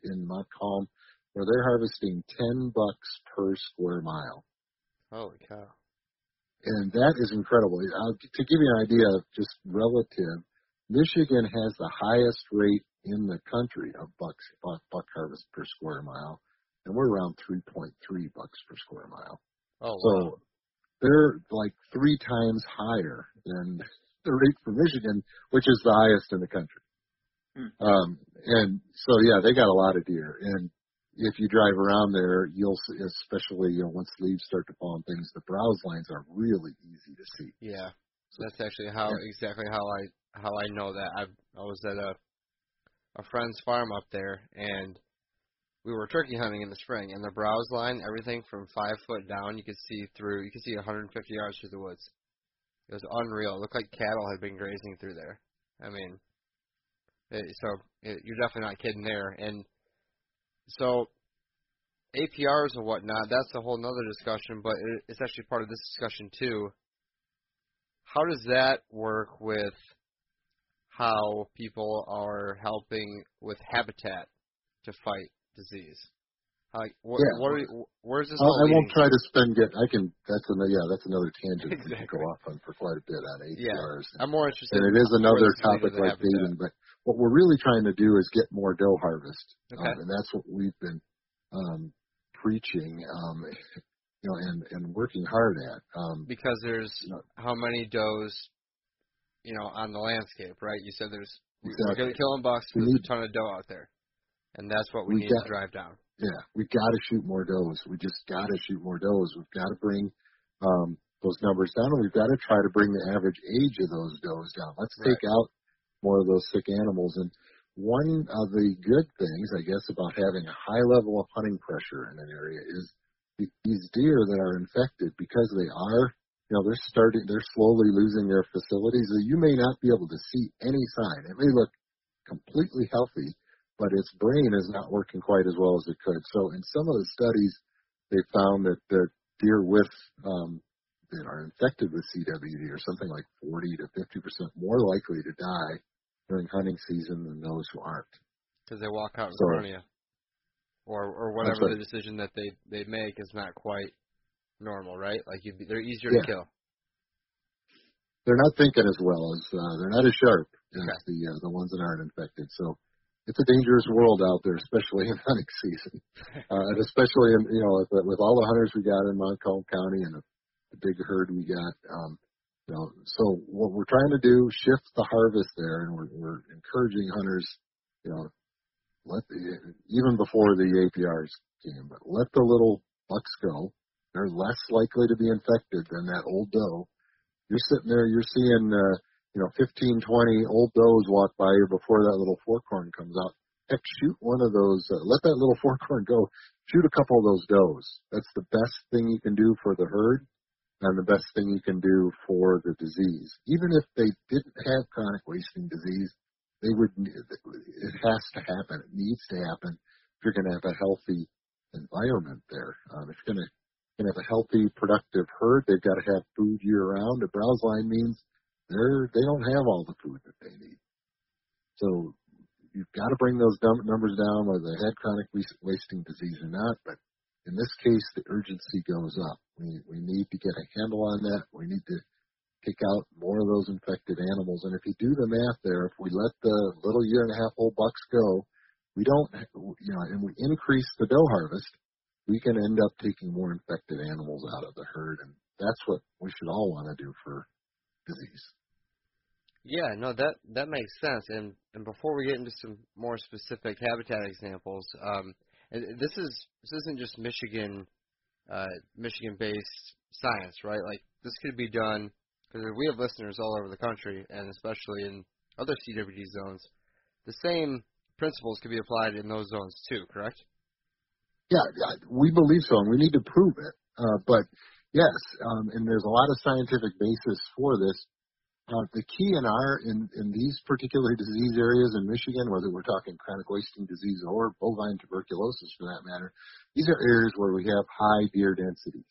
in Montcalm where they're harvesting 10 bucks per square mile. Holy cow. And that is incredible. Uh, to give you an idea of just relative, Michigan has the highest rate in the country of bucks, buck, buck harvest per square mile, and we're around 3.3 bucks per square mile. Oh, so wow. they're like three times higher than the rate for Michigan, which is the highest in the country. Hmm. Um, and so yeah, they got a lot of deer. And if you drive around there, you'll see, especially you know once leaves start to fall and things, the browse lines are really easy to see. Yeah, so that's actually how yeah. exactly how I how I know that. I I was at a a friend's farm up there, and we were turkey hunting in the spring, and the browse line, everything from five foot down, you could see through. You could see 150 yards through the woods. It was unreal. It looked like cattle had been grazing through there. I mean, it, so it, you're definitely not kidding there, and so APRs and whatnot, that's a whole nother discussion, but it's actually part of this discussion too. How does that work with how people are helping with habitat to fight disease? Like, what, yeah. what are, where's this? I, I won't try to spend get. I can. That's another. Yeah, that's another tangent exactly. we can go off on for quite a bit on APRs. Yeah, and, I'm more interested. And it is another topic like dating, but what we're really trying to do is get more doe harvest, okay. um, and that's what we've been um, preaching, um, you know, and and working hard at. Um, because there's you know, how many does, you know, on the landscape, right? You said there's exactly. we're going to killing bucks. We there's need, a ton of doe out there, and that's what we, we need got, to drive down. Yeah, we got to shoot more does. We just got to shoot more does. We've got to bring um, those numbers down, and we've got to try to bring the average age of those does down. Let's Right. take out more of those sick animals. And one of the good things, I guess, about having a high level of hunting pressure in an area is these deer that are infected because they are, you know, they're starting, they're slowly losing their facilities. You may not be able to see any sign. It may look completely healthy, but its brain is not working quite as well as it could. So in some of the studies, they found that the deer with um, that are infected with CWD are something like 40 to 50 percent more likely to die during hunting season than those who aren't. because they walk out in So- front of you, or or whatever the decision that they they make is not quite normal, right? Like you'd be, they're easier Yeah. to kill. They're not thinking as well as uh, they're not as sharp as Okay. the uh, the ones that aren't infected. So it's a dangerous world out there, especially in hunting season, uh, and especially in you know with, with all the hunters we got in Montcalm County and the, the big herd we got. Um, you know, so what we're trying to do shift the harvest there, and we're, we're encouraging hunters, you know, let the even before the APRs came, but let the little bucks go. They're less likely to be infected than that old doe. You're sitting there, you're seeing, uh, you know, 15, 20 old does walk by you before that little forkhorn comes out. Heck, shoot one of those, uh, let that little forkhorn go. Shoot a couple of those does. That's the best thing you can do for the herd and the best thing you can do for the disease. Even if they didn't have chronic wasting disease, they would, it has to happen. It needs to happen if you're going to have a healthy environment there. Um, if you're going to, to have a healthy, productive herd, they've got to have food year round. A browse line means they're, they don't have all the food that they need. So you've got to bring those num- numbers down, whether they had chronic was- wasting disease or not. But in this case, the urgency goes up. We, we need to get a handle on that. We need to kick out more of those infected animals. And if you do the math there, if we let the little year and a half old bucks go, we don't, you know, and we increase the doe harvest, we can end up taking more infected animals out of the herd. And that's what we should all want to do for disease. Yeah, no, that that makes sense. And and before we get into some more specific habitat examples, um, this is this isn't just Michigan, uh, Michigan-based science, right? Like this could be done because we have listeners all over the country, and especially in other CWD zones. The same principles could be applied in those zones too, correct? Yeah, we believe so, and we need to prove it. Uh, but yes, um, and there's a lot of scientific basis for this. Uh, the key in our in in these particular disease areas in Michigan, whether we're talking chronic wasting disease or bovine tuberculosis for that matter, these are areas where we have high deer densities,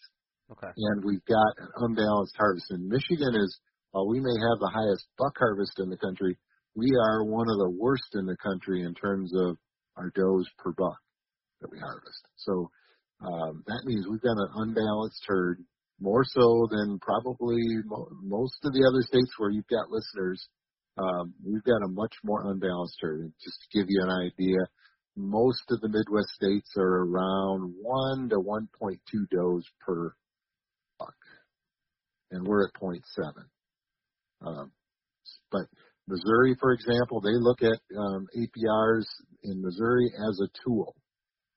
Okay. and we've got an unbalanced harvest. And Michigan is, while we may have the highest buck harvest in the country, we are one of the worst in the country in terms of our does per buck that we harvest. So um, that means we've got an unbalanced herd, more so than probably mo- most of the other states where you've got listeners. Um, we've got a much more unbalanced herd. And just to give you an idea, most of the Midwest states are around one to 1.2 does per buck, and we're at 0.7. Um, but Missouri, for example, they look at um, APRs in Missouri as a tool,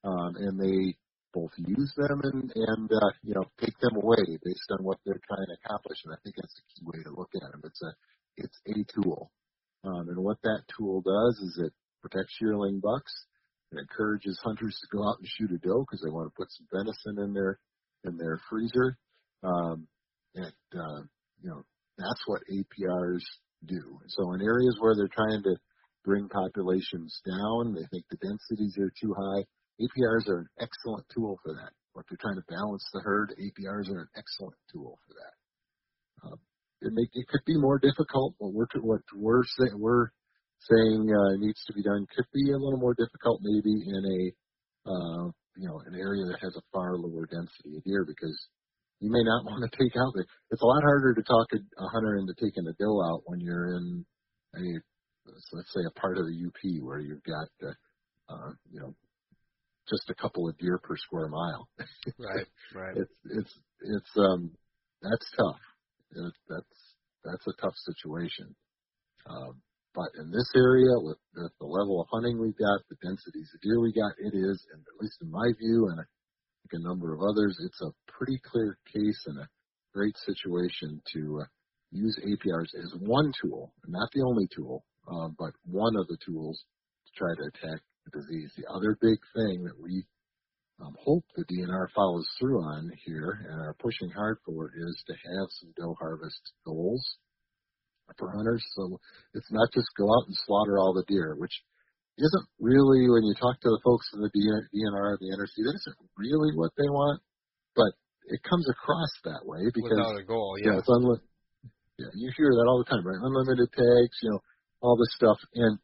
um, and they both use them and and uh, you know take them away based on what they're trying to accomplish. And I think that's the key way to look at them. It's a it's a tool, um, and what that tool does is it protects yearling bucks. It encourages hunters to go out and shoot a doe because they want to put some venison in their in their freezer. Um, and uh, you know that's what APRs do. So in areas where they're trying to bring populations down, they think the densities are too high. APRs are an excellent tool for that. If they're trying to balance the herd, APRs are an excellent tool for that. Uh, it make it could be more difficult. What we're what we're saying we're saying uh, needs to be done could be a little more difficult maybe in a uh, you know an area that has a far lower density of deer because you may not want to take out the. It's a lot harder to talk a, a hunter into taking a doe out when you're in a let's say a part of the UP where you've got uh, uh, you know just a couple of deer per square mile. Right. Right. it's it's it's um that's tough. It, that's that's a tough situation. Um, but in this area, with, with the level of hunting we've got, the densities of deer we got, it is, and at least in my view, and I think a number of others, it's a pretty clear case and a great situation to uh, use APRs as one tool, not the only tool, uh, but one of the tools to try to attack disease. The other big thing that we um, hope the DNR follows through on here and are pushing hard for is to have some doe harvest goals for hunters. So it's not just go out and slaughter all the deer, which isn't really when you talk to the folks in the DNR, the NRC, that isn't really what they want, but it comes across that way because without a goal, yeah, yeah it's unlimited. Yeah, you hear that all the time, right? Unlimited tags, you know, all this stuff, and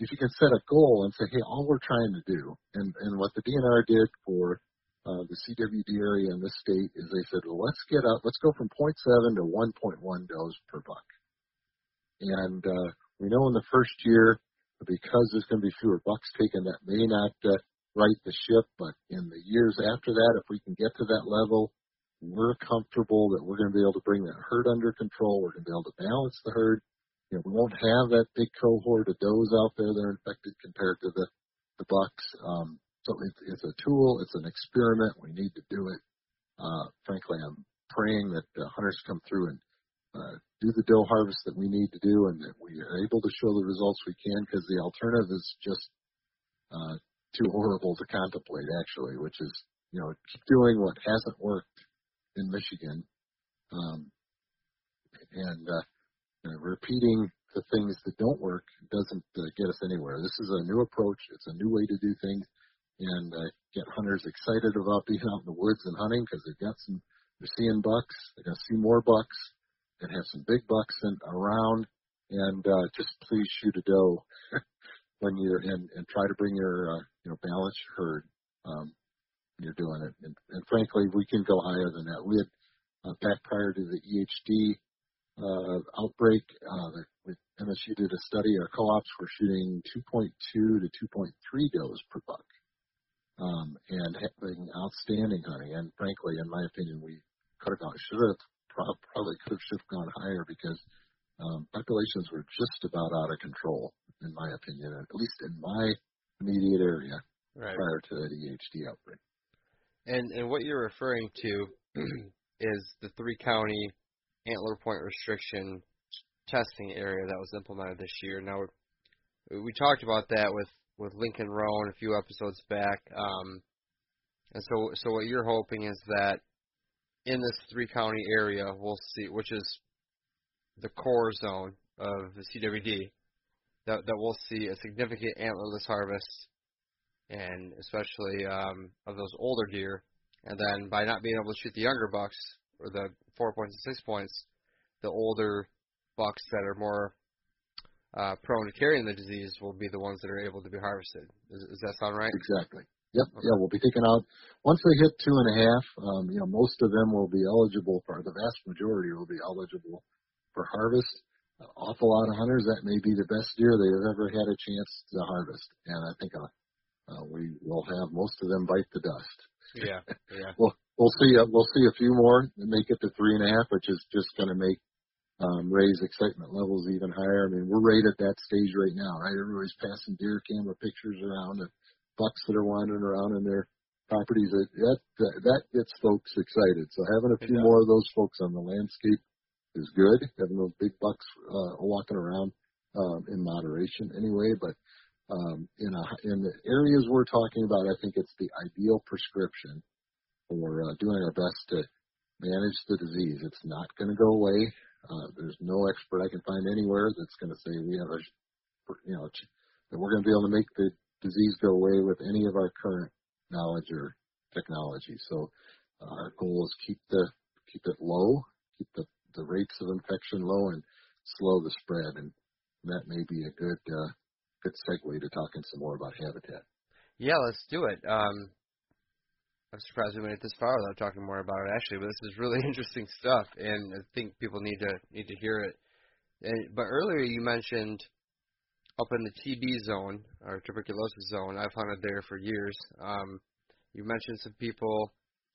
if you can set a goal and say, hey, all we're trying to do, and, and what the DNR did for uh, the CWD area in this state is they said, well, let's get up, let's go from 0.7 to 1.1 dose per buck. And uh, we know in the first year, because there's going to be fewer bucks taken, that may not uh, right the ship, but in the years after that, if we can get to that level, we're comfortable that we're going to be able to bring that herd under control. We're going to be able to balance the herd you know, we won't have that big cohort of does out there that are infected compared to the, the bucks. Um, so it, it's a tool, it's an experiment. We need to do it. Uh, frankly, I'm praying that the hunters come through and uh, do the doe harvest that we need to do and that we are able to show the results we can because the alternative is just uh, too horrible to contemplate, actually, which is, you know, keep doing what hasn't worked in Michigan. Um, and uh, uh, repeating the things that don't work doesn't uh, get us anywhere. This is a new approach. It's a new way to do things, and uh, get hunters excited about being out in the woods and hunting because they've got some. They're seeing bucks. They're going to see more bucks. and have some big bucks in, around, and uh, just please shoot a doe when you're in, and try to bring your uh, you know balanced herd um, when you're doing it. And, and frankly, we can go higher than that. We had uh, back prior to the EHD outbreak, uh, with MSU did a study. Our co-ops were shooting 2.2 to 2.3 does per buck, um, and having outstanding hunting. And frankly, in my opinion, we could have gone, should have probably could have should have gone higher because um, populations were just about out of control, in my opinion, at least in my immediate area right. prior to the EHD outbreak. And and what you're referring to is the three county antler point restriction testing area that was implemented this year. Now, we talked about that with with Lincoln Roan a few episodes back, um, and so so what you're hoping is that in this three county area, we'll see, which is the core zone of the CWD, that that we'll see a significant antlerless harvest, and especially um, of those older deer. And then by not being able to shoot the younger bucks, or the four points and six points, the older bucks that are more uh, prone to carrying the disease will be the ones that are able to be harvested. Does, does that sound right? Exactly. Yep. Okay. Yeah, we'll be taking out once they hit two and a half. Um, you know, most of them will be eligible for the vast majority will be eligible for harvest. An awful lot of hunters that may be the best deer they've ever had a chance to harvest, and I think uh, uh, we will have most of them bite the dust. Yeah, yeah. well, we'll see. Uh, we'll see a few more make it to three and a half, which is just going to make um, raise excitement levels even higher. I mean, we're right at that stage right now, right? Everybody's passing deer camera pictures around of bucks that are wandering around in their properties. That that that gets folks excited. So having a few yeah. more of those folks on the landscape is good. Having those big bucks uh, walking around um, in moderation, anyway. But um, in a, in the areas we're talking about, I think it's the ideal prescription for uh, doing our best to manage the disease. It's not going to go away. Uh, there's no expert I can find anywhere that's going to say we have a, you know, that we're going to be able to make the disease go away with any of our current knowledge or technology. So uh, our goal is keep the keep it low, keep the the rates of infection low, and slow the spread. And that may be a good uh, good segue to talking some more about habitat. Yeah, let's do it. Um, I'm surprised we made it this far without talking more about it actually, but this is really interesting stuff, and I think people need to need to hear it. And, but earlier you mentioned up in the TB zone or tuberculosis zone. I've hunted there for years. Um, you mentioned some people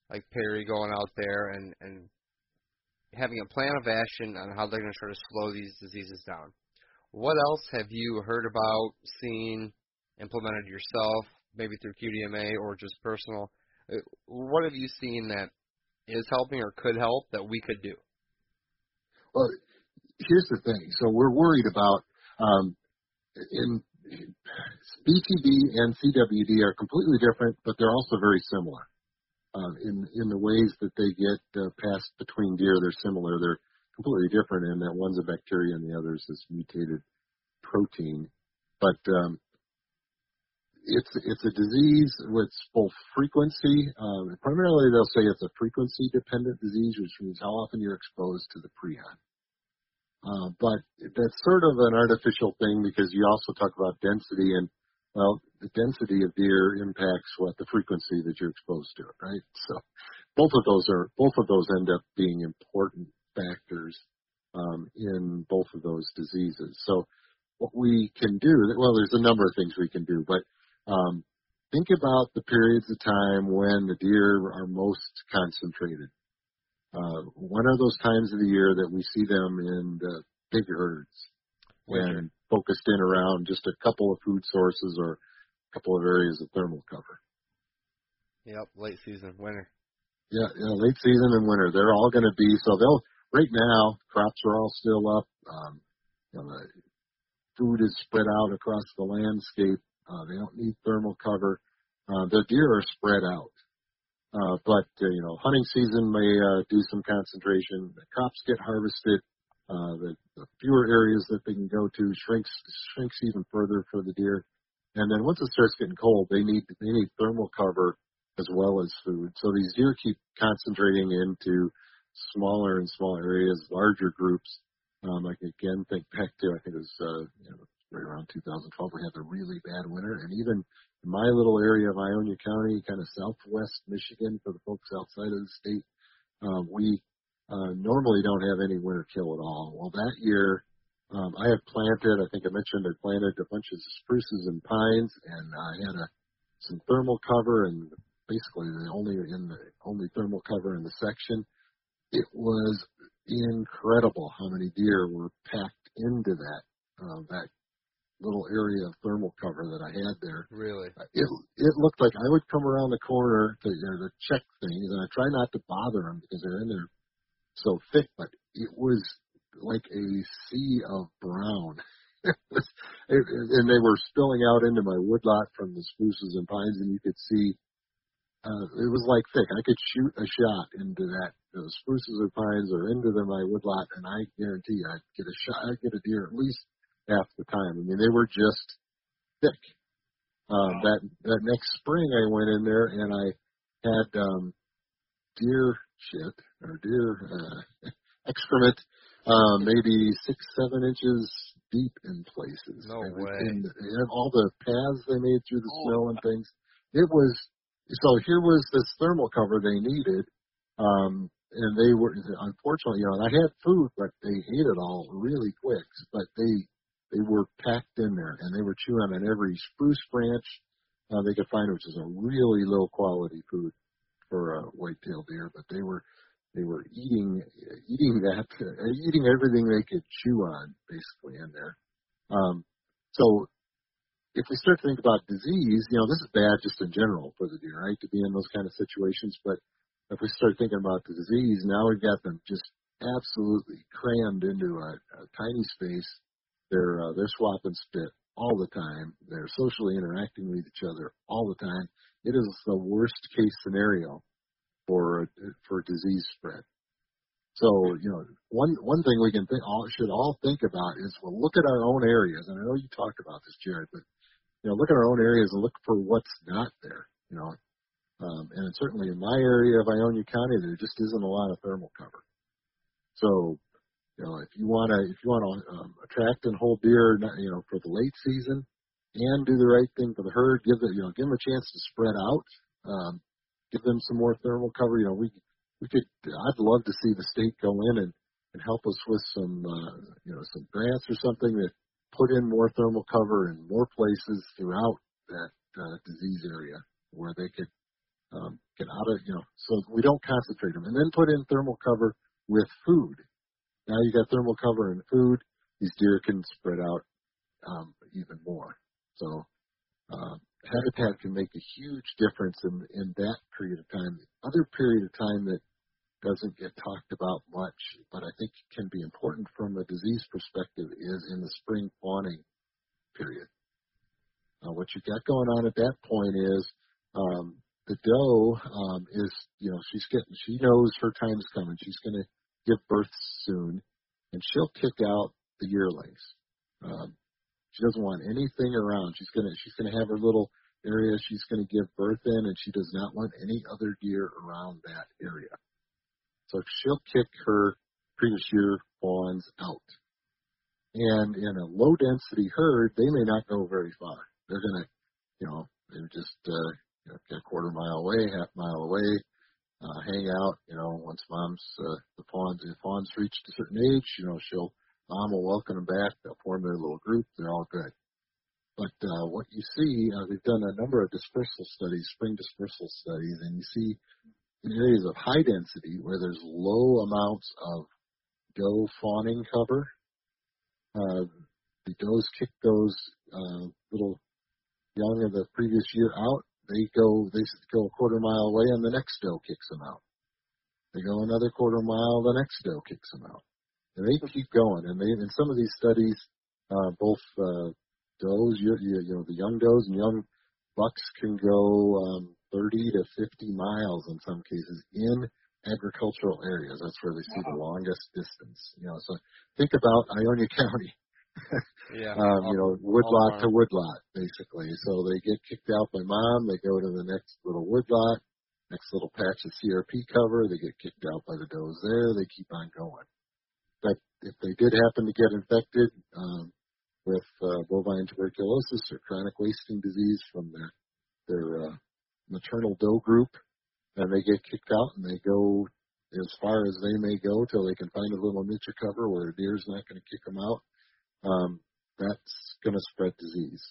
like Perry going out there and and having a plan of action on how they're going to try to slow these diseases down. What else have you heard about, seen, implemented yourself, maybe through QDMA or just personal? What have you seen that is helping or could help that we could do? Well, here's the thing. So we're worried about um, in BTB and CWD are completely different, but they're also very similar. Uh, in in the ways that they get uh, passed between deer, they're similar. They're completely different in that one's a bacteria and the other is mutated protein. But um, it's it's a disease with both frequency. Um, primarily, they'll say it's a frequency dependent disease, which means how often you're exposed to the prion. Uh, but that's sort of an artificial thing because you also talk about density and well, the density of deer impacts what the frequency that you're exposed to it, right? So both of those are both of those end up being important factors um, in both of those diseases. So what we can do, well, there's a number of things we can do, but um, think about the periods of time when the deer are most concentrated uh, when are those times of the year that we see them in the big herds and focused in around just a couple of food sources or a couple of areas of thermal cover? Yep, late season, winter. Yeah, yeah, late season and winter. They're all going to be so they'll right now crops are all still up. Um, you know, the food is spread out across the landscape. Uh, they don't need thermal cover. Uh, the deer are spread out. Uh, but uh, you know, hunting season may uh, do some concentration. The crops get harvested. Uh, the, the fewer areas that they can go to shrinks shrinks even further for the deer. And then once it starts getting cold, they need they need thermal cover as well as food. So these deer keep concentrating into smaller and smaller areas, larger groups. Um, like again, think back to I think it was uh, you know right around 2012 we had the really bad winter, and even in my little area of Ionia County, kind of southwest Michigan for the folks outside of the state, um, we uh, normally don't have any winter kill at all. Well, that year um, I had planted, I think I mentioned I planted a bunch of spruces and pines, and I had a some thermal cover, and basically the only in the only thermal cover in the section. It was incredible how many deer were packed into that uh, that little area of thermal cover that I had there. Really? It it looked like I would come around the corner to you know, to check things, and I try not to bother them because they're in there so thick. But it was like a sea of brown, it was, it, and they were spilling out into my woodlot from the spruces and pines, and you could see. Uh, it was like thick. I could shoot a shot into that those spruces or pines or into the, my woodlot, and I guarantee I'd get a shot. I'd get a deer at least half the time. I mean, they were just thick. Um, that that next spring, I went in there and I had um, deer shit or deer uh, excrement, uh, maybe six, seven inches deep in places. No and, way. And, and all the paths they made through the Oh. snow and things. It was so. Here was this thermal cover they needed. Um, and they were unfortunately, you know, I had food, but they ate it all really quick. But they they were packed in there, and they were chewing on every spruce branch uh, they could find, which is a really low quality food for a white-tailed deer. But they were they were eating eating that uh, eating everything they could chew on, basically in there. Um, so if we start to think about disease, you know, this is bad just in general for the deer, right? To be in those kind of situations, but if we start thinking about the disease, now we've got them just absolutely crammed into a, a tiny space. They're uh, they're swapping spit all the time. They're socially interacting with each other all the time. It is the worst case scenario for for disease spread. So you know, one one thing we can think all should all think about is well, look at our own areas. And I know you talked about this, Jared, but you know, look at our own areas and look for what's not there. You know, um, and certainly in my area of Ionia County, there just isn't a lot of thermal cover. So, you know, if you want to, if you want to um, attract and hold deer, you know, for the late season, and do the right thing for the herd, give the, you know, give them a chance to spread out, um, give them some more thermal cover. You know, we we could, I'd love to see the state go in and and help us with some, uh, you know, some grants or something that put in more thermal cover in more places throughout that uh, disease area where they could um, get out of, you know, so we don't concentrate them. And then put in thermal cover with food. Now you got thermal cover and food. These deer can spread out um, even more. So uh, habitat can make a huge difference in in that period of time. The other period of time that doesn't get talked about much, but I think can be important from a disease perspective is in the spring fawning period. Uh, what you got going on at that point is um, the doe um, is, you know, she's getting, she knows her time's coming. She's going to give birth soon, and she'll kick out the yearlings. Um, she doesn't want anything around. She's gonna, she's gonna have her little area she's to give birth in, and she does not want any other deer around that area. So she'll kick her previous year fawns out. And in a low density herd, they may not go very far. They're to, you know, they're just uh, you know, a quarter mile away, half mile away, uh, hang out. You know, once mom's uh, the fawns, the fawns reached a certain age, you know, she'll mom will welcome them back. They'll form their little group. They're all good. But uh, what you see, uh, we've done a number of dispersal studies, spring dispersal studies, and you see in areas of high density where there's low amounts of doe fawning cover, uh, the does kick those uh, little young of the previous year out. They go, they go a quarter mile away, and the next doe kicks them out. They go another quarter mile, the next doe kicks them out, and they keep going. And they, in some of these studies, uh, both uh, does, you, you, you know, the young does and young bucks can go um, 30 to 50 miles in some cases in agricultural areas. That's where they see wow. the longest distance. You know, so think about Ionia County. Yeah. Um, you know, woodlot to woodlot, basically. So they get kicked out by mom. They go to the next little woodlot, next little patch of CRP cover. They get kicked out by the does there. They keep on going. But if they did happen to get infected, um, with uh, bovine tuberculosis or chronic wasting disease from their their uh, maternal doe group, and they get kicked out and they go as far as they may go till they can find a little niche of cover where a deer's not going to kick them out. Um, that's going to spread disease.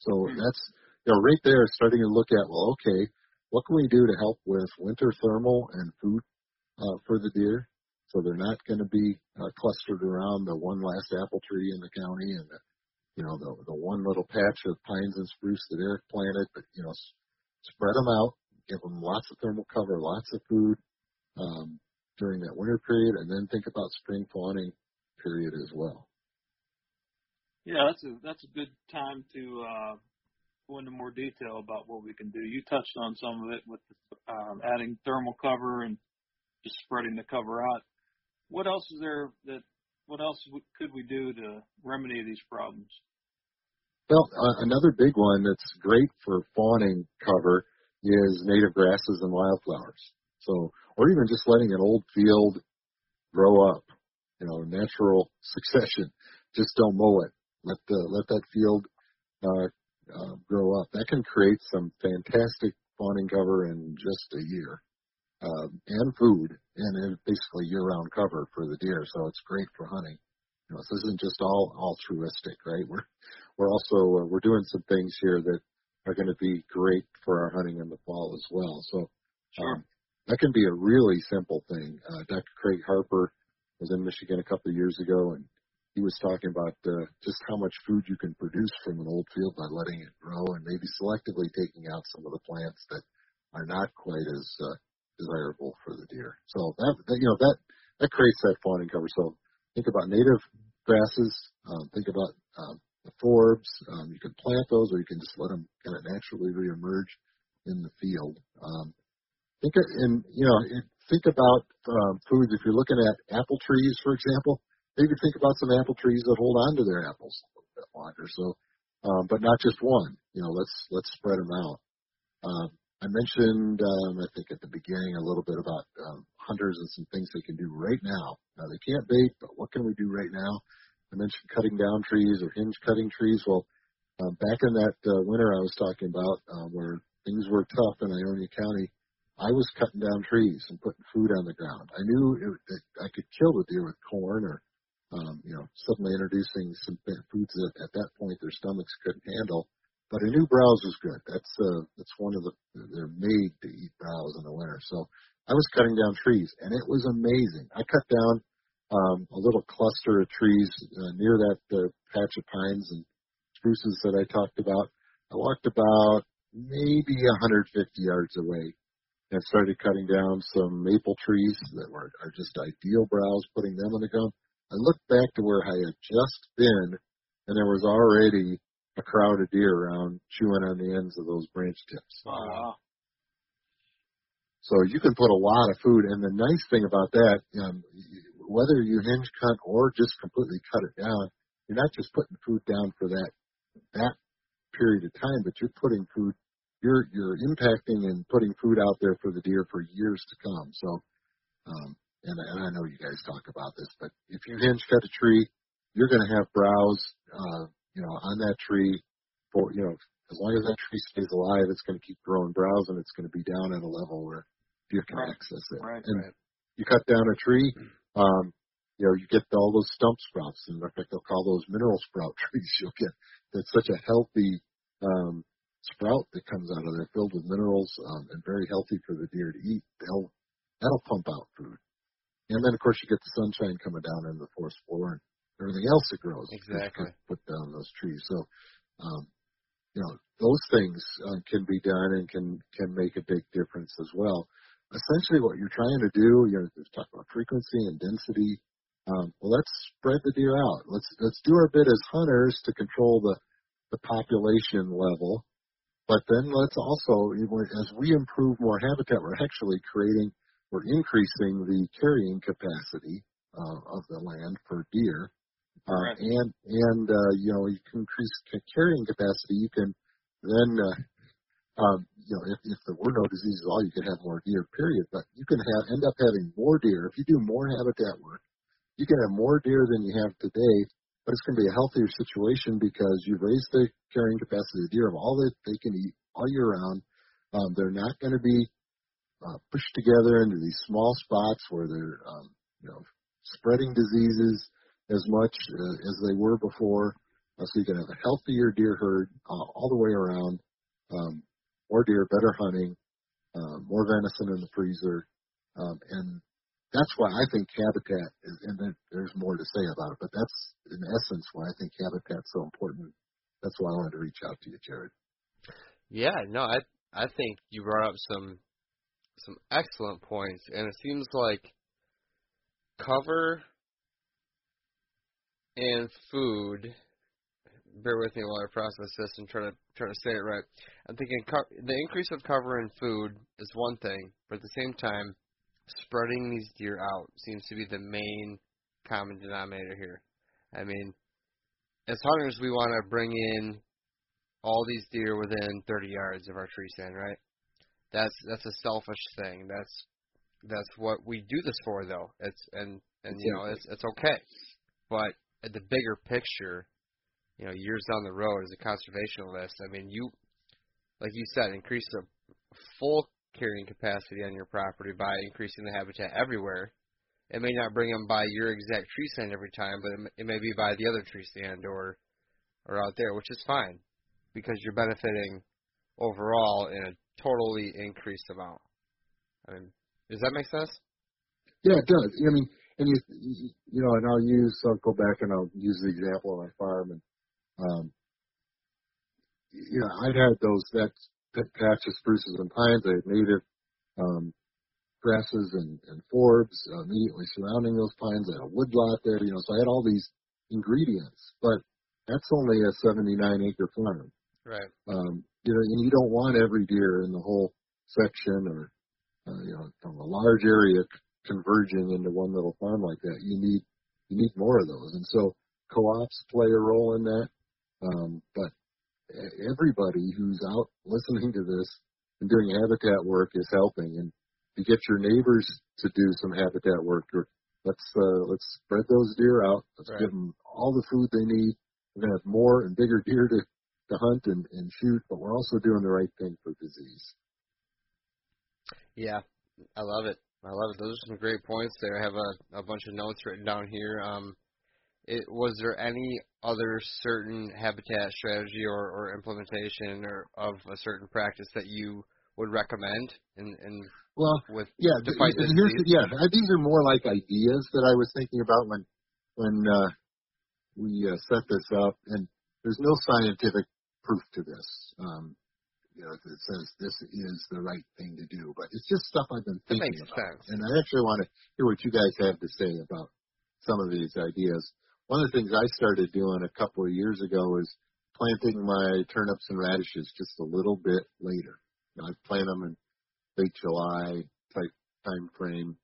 So mm-hmm. that's you know right there starting to look at well, okay, what can we do to help with winter thermal and food uh, for the deer? So they're not going to be uh, clustered around the one last apple tree in the county and the you know, the, the one little patch of pines and spruce that Eric planted, but, you know, spread them out, give them lots of thermal cover, lots of food, um, during that winter period, and then think about spring fawning period as well. Yeah, that's a that's a good time to uh, go into more detail about what we can do. You touched on some of it with um, adding thermal cover and just spreading the cover out. What else is there that what else could we do to remedy these problems? Well, uh, another big one that's great for fawning cover is native grasses and wildflowers. So, or even just letting an old field grow up, you know, natural succession. Just don't mow it. Let the let that field uh, uh, grow up. That can create some fantastic fawning cover in just a year, uh, and food, and basically year-round cover for the deer. So it's great for hunting. You know, this isn't just all altruistic, right? We're we're also uh, we're doing some things here that are going to be great for our hunting in the fall as well. So sure. um, that can be a really simple thing. Uh, Dr. Craig Harper was in Michigan a couple of years ago, and he was talking about uh, just how much food you can produce from an old field by letting it grow and maybe selectively taking out some of the plants that are not quite as uh, desirable for the deer. So that, that you know that that creates that fawning cover. So think about native grasses. Um, think about um, the forbs. Um, you can plant those, or you can just let them kind of naturally reemerge in the field. Um, think of, and you know, think about um, foods. If you're looking at apple trees, for example, maybe think about some apple trees that hold on to their apples a little bit longer. So, um, but not just one. You know, let's let's spread them out. Um, I mentioned, um, I think at the beginning, a little bit about um, hunters and some things they can do right now. Now they can't bait, but what can we do right now? I mentioned cutting down trees or hinge cutting trees. Well, um, back in that uh, winter I was talking about, uh, where things were tough in Ionia County, I was cutting down trees and putting food on the ground. I knew it, it, I could kill the deer with corn or, um, you know, suddenly introducing some foods that at that point their stomachs couldn't handle. But a new browse is good. That's uh, that's one of the they're made to eat browse in the winter. So I was cutting down trees, and it was amazing. I cut down um, a little cluster of trees uh, near that uh, patch of pines and spruces that I talked about. I walked about maybe 150 yards away, and started cutting down some maple trees that were are just ideal browse, putting them on the ground. I looked back to where I had just been, and there was already a crowd of deer around chewing on the ends of those branch tips. Wow. So you can put a lot of food, and the nice thing about that, um, whether you hinge cut or just completely cut it down, you're not just putting food down for that that period of time, but you're putting food, you're you're impacting and putting food out there for the deer for years to come. So, um, and, and I know you guys talk about this, but if you hinge cut a tree, you're going to have browse, uh, you know, on that tree for you know as long as that tree stays alive, it's going to keep growing browse and it's going to be down at a level where deer can Right. access it. Right. and Right. you cut down a tree, um, you know, you get all those stump sprouts, and in fact, they'll call those mineral sprout trees. You'll get that's such a healthy um, sprout that comes out of there, filled with minerals um, and very healthy for the deer to eat. They'll that'll pump out food, and then of course you get the sunshine coming down in the forest floor and everything else that grows. Exactly. Put down those trees, so um, you know those things uh, can be done and can can make a big difference as well. Essentially, what you're trying to do, you know, let's talk about frequency and density. Um, well, let's spread the deer out. Let's let's do our bit as hunters to control the the population level, but then let's also, as we improve more habitat, we're actually creating, we're increasing the carrying capacity uh, of the land for deer. Uh, Correct. and and uh, you know you can increase carrying capacity. You can then uh, um, you know if, if there were no diseases at all, you could have more deer. Period. But you can have end up having more deer if you do more habitat work. You can have more deer than you have today, but it's going to be a healthier situation because you've raised the carrying capacity of the deer of all that they can eat all year round. Um, they're not going to be uh, pushed together into these small spots where they're um, you know spreading diseases as much uh, as they were before. Uh, so you can have a healthier deer herd uh, all the way around. Um, more deer, better hunting, uh, more venison in the freezer, um, and that's why I think habitat is. And there's more to say about it, but that's in essence why I think habitat's so important. That's why I wanted to reach out to you, Jared. Yeah, no, I I think you brought up some some excellent points, and it seems like cover and food. Bear with me while I process this and try to try to say it right. I'm thinking co- the increase of cover and food is one thing, but at the same time, spreading these deer out seems to be the main common denominator here. I mean, as hunters, we want to bring in all these deer within 30 yards of our tree stand, right? That's that's a selfish thing. That's that's what we do this for, though. It's and and you know it's it's okay, but at the bigger picture, you know, years down the road as a conservationist, I mean, you like you said, increase the full carrying capacity on your property by increasing the habitat everywhere. It may not bring them by your exact tree stand every time, but it it may be by the other tree stand or or out there, which is fine because you're benefiting overall in a totally increased amount. I mean, does that make sense? Yeah, it does. I mean, and you, you know, and I'll use, I'll go back and I'll use the example of my farm, and um, you know, I'd had those that that patch of spruces and pines. I had native um, grasses and and forbs uh, immediately surrounding those pines. I had a woodlot there, you know, so I had all these ingredients, but that's only a 79 acre farm. Right. Um, you know, and you don't want every deer in the whole section or, uh, you know, from a large area converging into one little farm like that. You need, you need more of those. And so co-ops play a role in that. Um, but everybody who's out listening to this and doing habitat work is helping. And to get your neighbors to do some habitat work, or let's, uh, let's spread those deer out. Let's Right. give them all the food they need. We're to have more and bigger deer to to hunt and, and shoot, but we're also doing the right thing for disease. Yeah, I love it. I love it. Those are some great points there. I have a, a bunch of notes written down here. Um, it, was there any other certain habitat strategy or, or implementation or of a certain practice that you would recommend in, in Well, with yeah, to th- fight this here's, yeah, these are more like ideas that I was thinking about when when uh, we uh, set this up, and there's no scientific proof to this. Um, you know, that says this is the right thing to do. But it's just stuff I've been thinking about. sense. And I actually want to hear what you guys have to say about some of these ideas. One of the things I started doing a couple of years ago is planting my turnips and radishes just a little bit later. You know, I plant them in late July type time frame.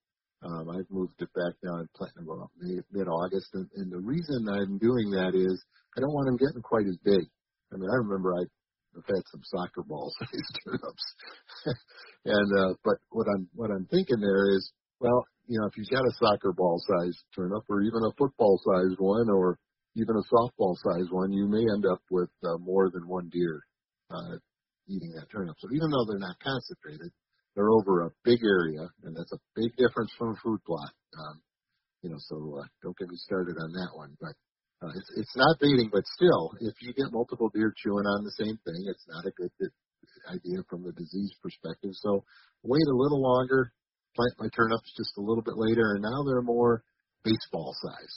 Um, I've moved it back now and planting them about mid August. And, and the reason I'm doing that is I don't want them getting quite as big. I mean, I remember I I've had some soccer ball sized turnips. and uh but what I'm what I'm thinking there is, well, you know, if you've got a soccer ball sized turnip or even a football sized one or even a softball sized one, you may end up with uh, more than one deer uh eating that turnip. So even though they're not concentrated, they're over a big area and that's a big difference from a fruit plot. Um you know, so uh, don't get me started on that one. But uh, it's, it's not baiting, but still, if you get multiple deer chewing on the same thing, it's not a good, idea from the disease perspective. So wait a little longer, plant my turnips just a little bit later, and now they're more baseball size.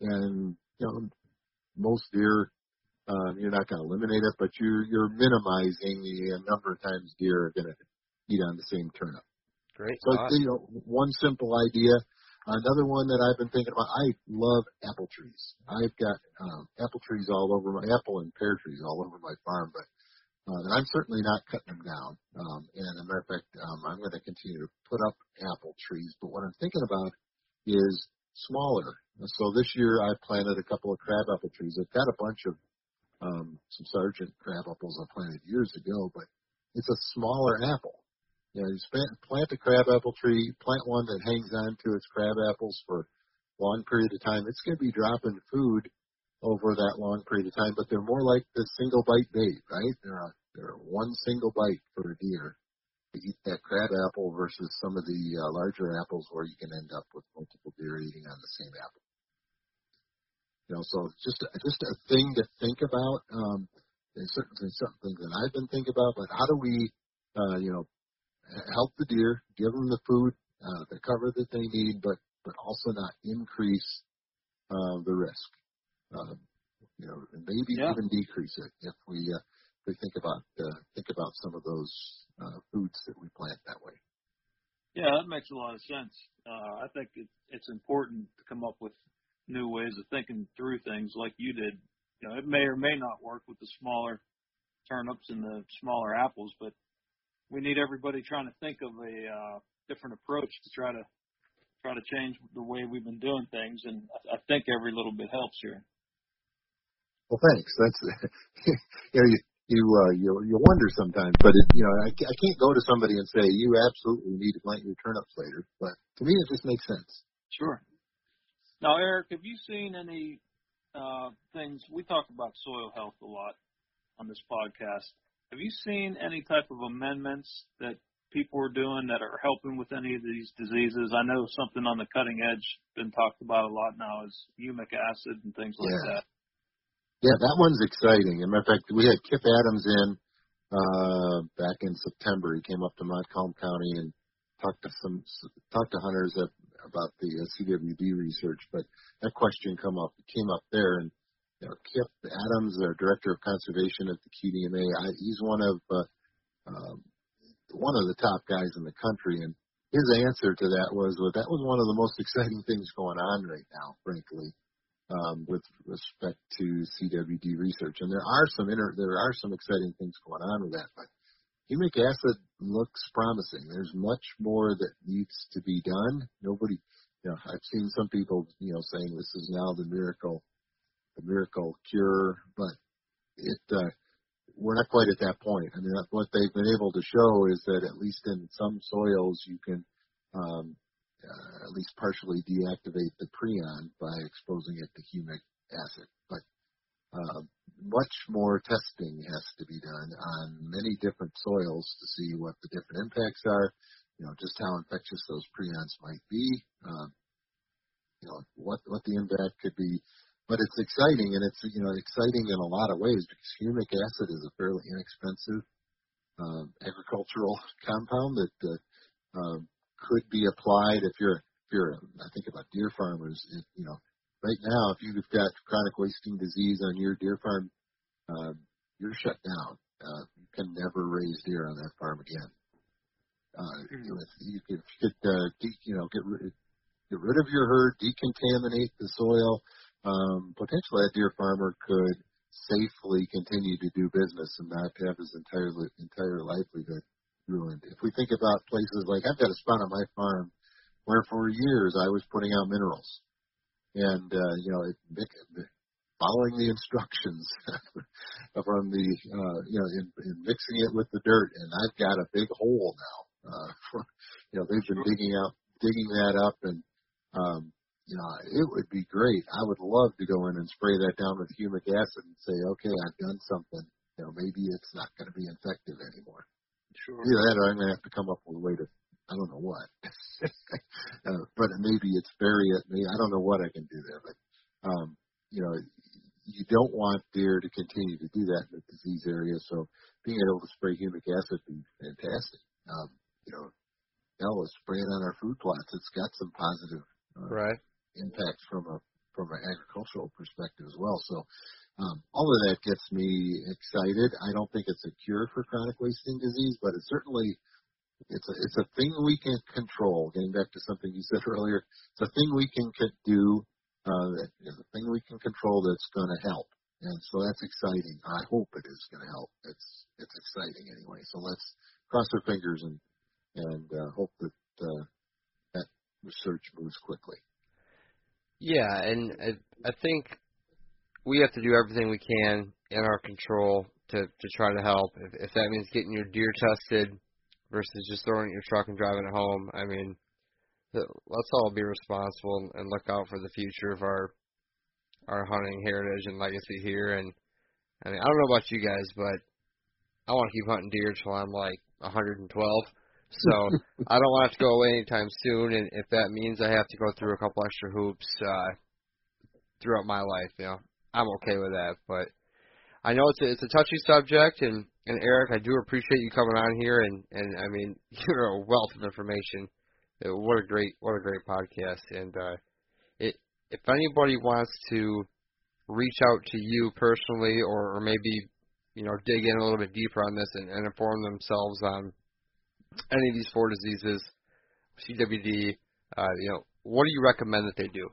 And you know, most deer, um, you're not going to eliminate it, but you're you're minimizing the number of times deer are going to eat on the same turnip. Great. So thought. you know, one simple idea. Another one that I've been thinking about. I love apple trees. I've got um, apple trees all over my apple and pear trees all over my farm, but uh, and I'm certainly not cutting them down. Um, and as a matter of fact, um, I'm going to continue to put up apple trees. But what I'm thinking about is smaller. So this year I planted a couple of crab apple trees. I've got a bunch of um, some Sargent crab apples I planted years ago, but it's a smaller apple. You know, plant, a crab apple tree, plant one that hangs on to its crab apples for a long period of time. It's going to be dropping food over that long period of time, but they're more like the single bite bait, right? They're a, they're one single bite for a deer to eat that crab apple versus some of the uh, larger apples where you can end up with multiple deer eating on the same apple. You know, so just just a thing to think about. Um, it's certainly something that I've been thinking about. But how do we, uh, you know, help the deer, give them the food, uh, the cover that they need, but but also not increase uh, the risk. Um, you know, maybe Yeah. even decrease it if we uh, we think about uh, think about some of those uh, foods that we plant that way. Yeah, that makes a lot of sense. Uh, I think it, it's important to come up with new ways of thinking through things like you did. You know, it may or may not work with the smaller turnips and the smaller apples, but we need everybody trying to think of a uh, different approach to try to try to change the way we've been doing things. And I, I think every little bit helps here. Well, thanks. That's you know you you uh, you you wonder sometimes, but it, you know I, I can't go to somebody and say you absolutely need to plant your turnips later. But to me, it just makes sense. Sure. Now, Eric, have you seen any uh, things? We talk about soil health a lot on this podcast. Have you seen any type of amendments that people are doing that are helping with any of these diseases? I know something on the cutting edge been talked about a lot now is humic acid and things like Yeah. that. Yeah, that one's exciting. As a matter of fact, we had Kip Adams in uh, back in September. He came up to Montcalm County and talked to some talked to hunters at, about the uh, CWD research. But that question come up came up there, and know, Kip Adams, our director of conservation at the QDMA, I, he's one of uh, um, one of the top guys in the country, and his answer to that was, well, that was one of the most exciting things going on right now, frankly um, with respect to CWD research. And there are some inter- there are some exciting things going on with that. But humic acid looks promising. There's much more that needs to be done. Nobody, you know, I've seen some people, you know, saying this is now the miracle, the miracle cure, but it. Uh, we're not quite at that point. I mean, what they've been able to show is that at least in some soils, you can um, uh, at least partially deactivate the prion by exposing it to humic acid. But uh, much more testing has to be done on many different soils to see what the different impacts are. You know, just how infectious those prions might be. Um, you know, what what the impact could be. But it's exciting, and it's you know exciting in a lot of ways because humic acid is a fairly inexpensive um, agricultural compound that uh, um, could be applied if you're if you're I think about deer farmers. It, you know, right now if you've got chronic wasting disease on your deer farm, um, you're shut down. Uh, you can never raise deer on that farm again. Uh, you, you could, you could uh, de- you know, get rid, get rid of your herd, decontaminate the soil. Um, potentially, that deer farmer could safely continue to do business and not have his entire entire livelihood ruined. If we think about places like I've got a spot on my farm where for years I was putting out minerals, and uh, you know, it, it, following the instructions from the uh, you know in, in mixing it with the dirt, and I've got a big hole now. Uh, for, you know, they've been digging out digging that up and um, you know, it would be great. I would love to go in and spray that down with humic acid and say, okay, I've done something. You know, maybe it's not going to be infective anymore. Sure. Either that or I'm going to have to come up with a way to, I don't know what. uh, but maybe it's bury it. Maybe, I don't know what I can do there, but, um, you know, you don't want deer to continue to do that in the disease area. So being able to spray humic acid would be fantastic. Um, you know, hell, let's spray it on our food plots. It's got some positive uh, Right. Impact from a from an agricultural perspective as well. So um, all of that gets me excited. I don't think it's a cure for chronic wasting disease, but it's certainly it's a it's a thing we can control. Getting back to something you said earlier, it's a thing we can do. Uh, that a thing we can control that's going to help, and so that's exciting. I hope it is going to help. It's it's exciting anyway. So let's cross our fingers and and uh, hope that uh, that research moves quickly. Yeah, and I, I think we have to do everything we can in our control to to try to help. If, if that means getting your deer tested versus just throwing it your truck and driving it home, I mean, let's all be responsible and, and look out for the future of our our hunting heritage and legacy here. And I mean, I don't know about you guys, but I want to keep hunting deer till I'm like 112. So I don't want have to go away anytime soon, and if that means I have to go through a couple extra hoops uh, throughout my life, you know, I'm okay with that. But I know it's a, it's a touchy subject, and and Eric, I do appreciate you coming on here, and and I mean you're a wealth of information. Uh, What a great what a great podcast, and uh, it if anybody wants to reach out to you personally, or or maybe you know dig in a little bit deeper on this and, and inform themselves on any of these four diseases, CWD, uh, you know, what do you recommend that they do?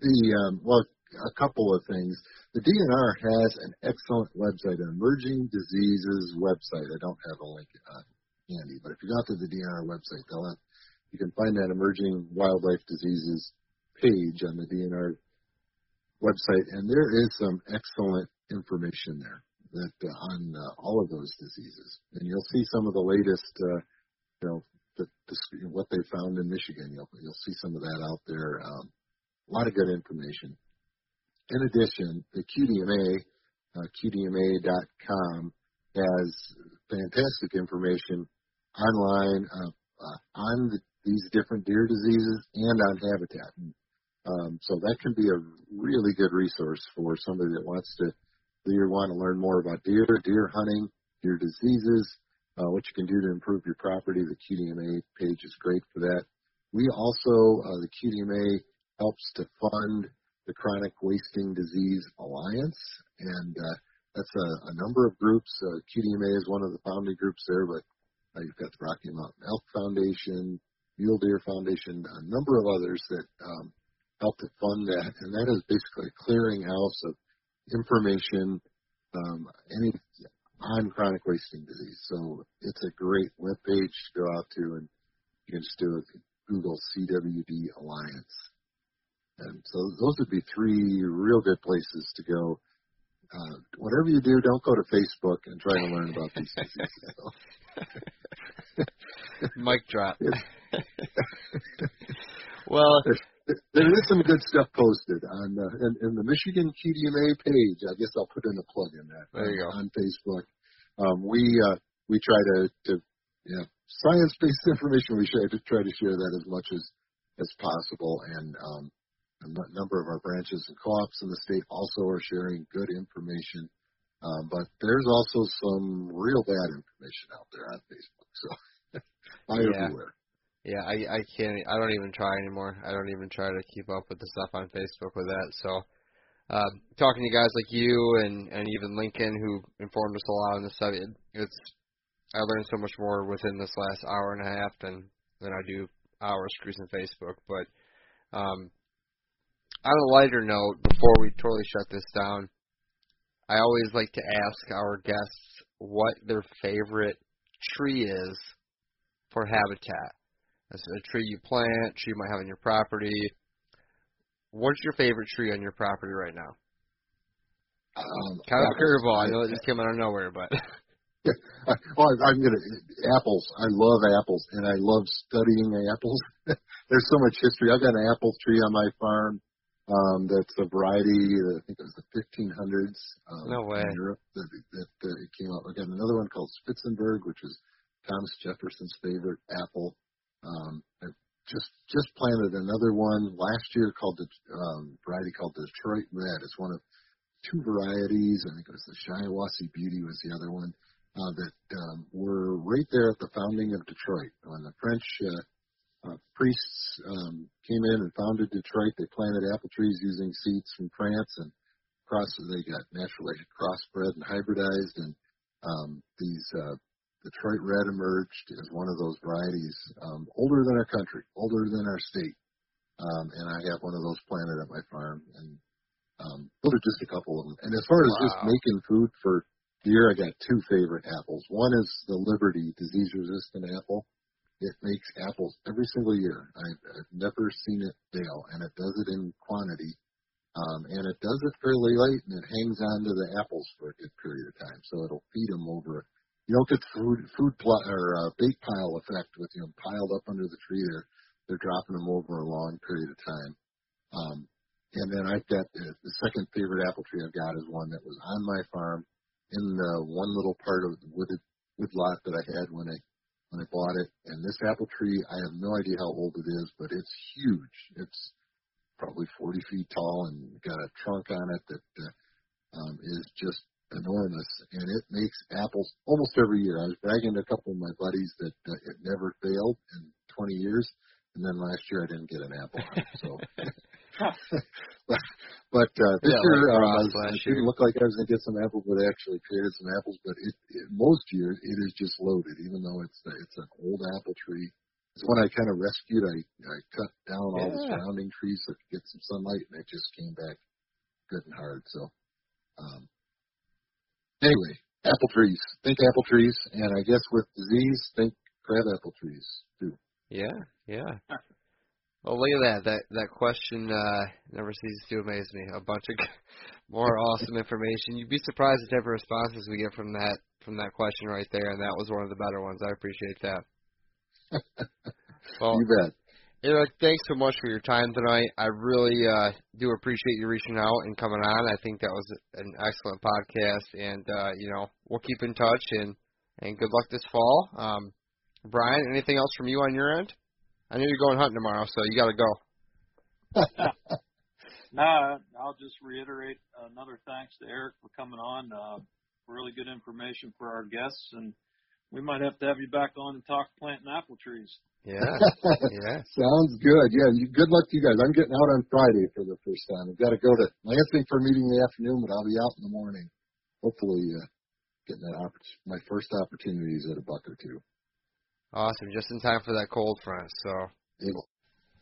The um, well, a couple of things. The DNR has an excellent website, an emerging diseases website. I don't have a link uh, handy, but if you go to the DNR website, they'll have, you can find that emerging wildlife diseases page on the DNR website, and there is some excellent information there that uh, on uh, all of those diseases, and you'll see some of the latest, uh, you know, the, the, what they found in Michigan. You'll you'll see some of that out there. Um, a lot of good information. In addition, the QDMA, uh, QDMA.com, has fantastic information online uh, uh, on the, these different deer diseases and on habitat. Um, so that can be a really good resource for somebody that wants to either want to learn more about deer, deer hunting, deer diseases, uh, what you can do to improve your property. The QDMA page is great for that. We also, uh, the QDMA helps to fund the Chronic Wasting Disease Alliance, and uh, that's a, a number of groups. Uh, QDMA is one of the founding groups there, but uh, you've got the Rocky Mountain Elk Foundation, Mule Deer Foundation, a number of others that um, help to fund that, and that is basically a clearinghouse of information um, any on chronic wasting disease. So it's a great web page to go out to, and you can just do a Google CWD Alliance. And so those would be three real good places to go. Uh, whatever you do, don't go to Facebook and try to learn about these diseases. Mic drop. well, there, is some good stuff posted on uh, in, in the Michigan QDMA page. I guess I'll put in a plug in that. There you go. On Facebook, um, we uh, we try to to yeah science based information. We try to try to share that as much as as possible, and um, a number of our branches and co-ops in the state also are sharing good information. Um, but there's also some real bad information out there on Facebook. So buyer Yeah. beware. Yeah, I I can't. I don't even try anymore. I don't even try to keep up with the stuff on Facebook with that. So uh, talking to guys like you and and even Lincoln who informed us a lot on this subject. It's I learned so much more within this last hour and a half than than I do hours cruising Facebook. But um, on a lighter note, before we totally shut this down, I always like to ask our guests what their favorite tree is for habitat. That's a tree you plant, tree you might have on your property. What's your favorite tree on your property right now? Um, Kind of a curveball. I know it just came out of nowhere, but I, well, I'm gonna apples. I love apples, and I love studying apples. There's so much history. I've got an apple tree on my farm. Um, that's a variety. I think it was the 1500s. Um, No way. In Europe, that, that, that it came out. I got another one called Spitzenberg, which was Thomas Jefferson's favorite apple. Um, I just just planted another one last year called the um, variety called Detroit Red. It's one of two varieties. I think it was the Shiawassee Beauty was the other one uh, that um, were right there at the founding of Detroit. When the French uh, uh, priests um, came in and founded Detroit, they planted apple trees using seeds from France and cross. They got naturally crossbred and hybridized, and um, these uh, Detroit Red emerged as one of those varieties, um, older than our country, older than our state. Um, and I have one of those planted at my farm, and um, those are just a couple of them. And as far as just making food for deer, I got two favorite apples. One is the Liberty disease-resistant apple. It makes apples every single year. I've, I've never seen it fail, and it does it in quantity. Um, and it does it fairly late, and it hangs on to the apples for a good period of time. So it'll feed them over. You don't get food food pl- or uh, bait pile effect with them piled up under the tree. They're they're dropping them over a long period of time. Um, and then I've got uh, the second favorite apple tree I've got is one that was on my farm in the one little part of the wooded wood lot that I had when I when I bought it. And this apple tree, I have no idea how old it is, but it's huge. It's probably 40 feet tall and got a trunk on it that uh, um, is just enormous. And it makes apples almost every year. I was bragging to a couple of my buddies that uh, it never failed in 20 years. And then last year I didn't get an apple on. So, but, but uh, this Yeah, year uh, I was, it didn't look like I was going to get some apples, but I actually created some apples. But it, it most years it is just loaded, even though it's it's an old apple tree. It's one I kind of rescued. I I cut down all the surrounding trees so it could get some sunlight, and it just came back good and hard. So, um, anyway, apple trees. Think apple trees, and I guess with disease, think crab apple trees too. yeah, yeah. Well, look at that. That that question uh, never ceases to amaze me. A bunch of more awesome information. You'd be surprised at the type of responses we get from that from that question right there, and that was one of the better ones. I appreciate that. well, You bet. Eric, thanks so much for your time tonight. I really uh, do appreciate you reaching out and coming on. I think that was an excellent podcast, and uh, you know we'll keep in touch and and good luck this fall. Um, Brian, anything else from you on your end? I know you're going hunting tomorrow, so you got to go. No, I'll just reiterate another thanks to Eric for coming on. Uh, really good information for our guests, and we might have to have you back on and talk planting apple trees. Yeah, yeah. Sounds good. Yeah, you, good luck to you guys. I'm getting out on Friday for the first time. I've got to go to Lansing for a meeting in the afternoon, but I'll be out in the morning. Hopefully, uh, getting that oppor- my first opportunities at a buck or two. Awesome, just in time for that cold front. So Able.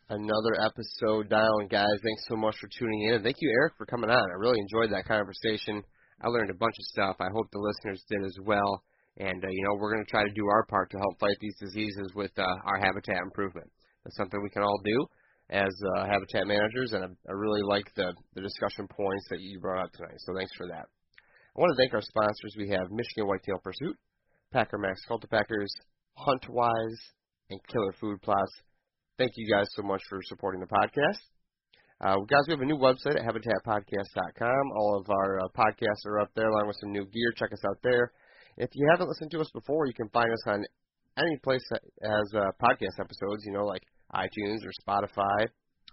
another episode down, guys. Thanks so much for tuning in, and thank you, Eric, for coming on. I really enjoyed that conversation. I learned a bunch of stuff. I hope the listeners did as well. And uh, you know, we're going to try to do our part to help fight these diseases with uh, our habitat improvement. That's something we can all do as uh, habitat managers, and I, I really like the the discussion points that you brought up tonight. So thanks for that. I want to thank our sponsors. We have Michigan Whitetail Pursuit, Packer Max Cultipackers, Huntwise, and Killer Food Plots. Thank you guys so much for supporting the podcast. Uh, guys, we have a new website at habitatpodcast.com. All of our uh, podcasts are up there along with some new gear. Check us out there. If you haven't listened to us before, you can find us on any place that has uh, podcast episodes, you know, like iTunes or Spotify,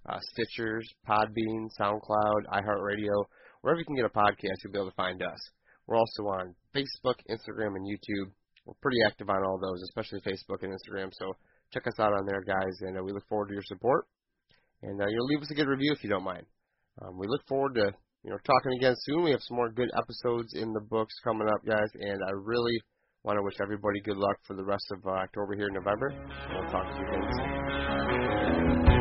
uh, Stitchers, Podbean, SoundCloud, iHeartRadio. Wherever you can get a podcast, you'll be able to find us. We're also on Facebook, Instagram, and YouTube. We're pretty active on all those, especially Facebook and Instagram. So check us out on there, guys, and uh, we look forward to your support. And uh, you'll leave us a good review if you don't mind. Um, we look forward to you know, talking again soon. We have some more good episodes in the books coming up, guys, and I really want to wish everybody good luck for the rest of uh, October here in November. We'll talk to you again soon.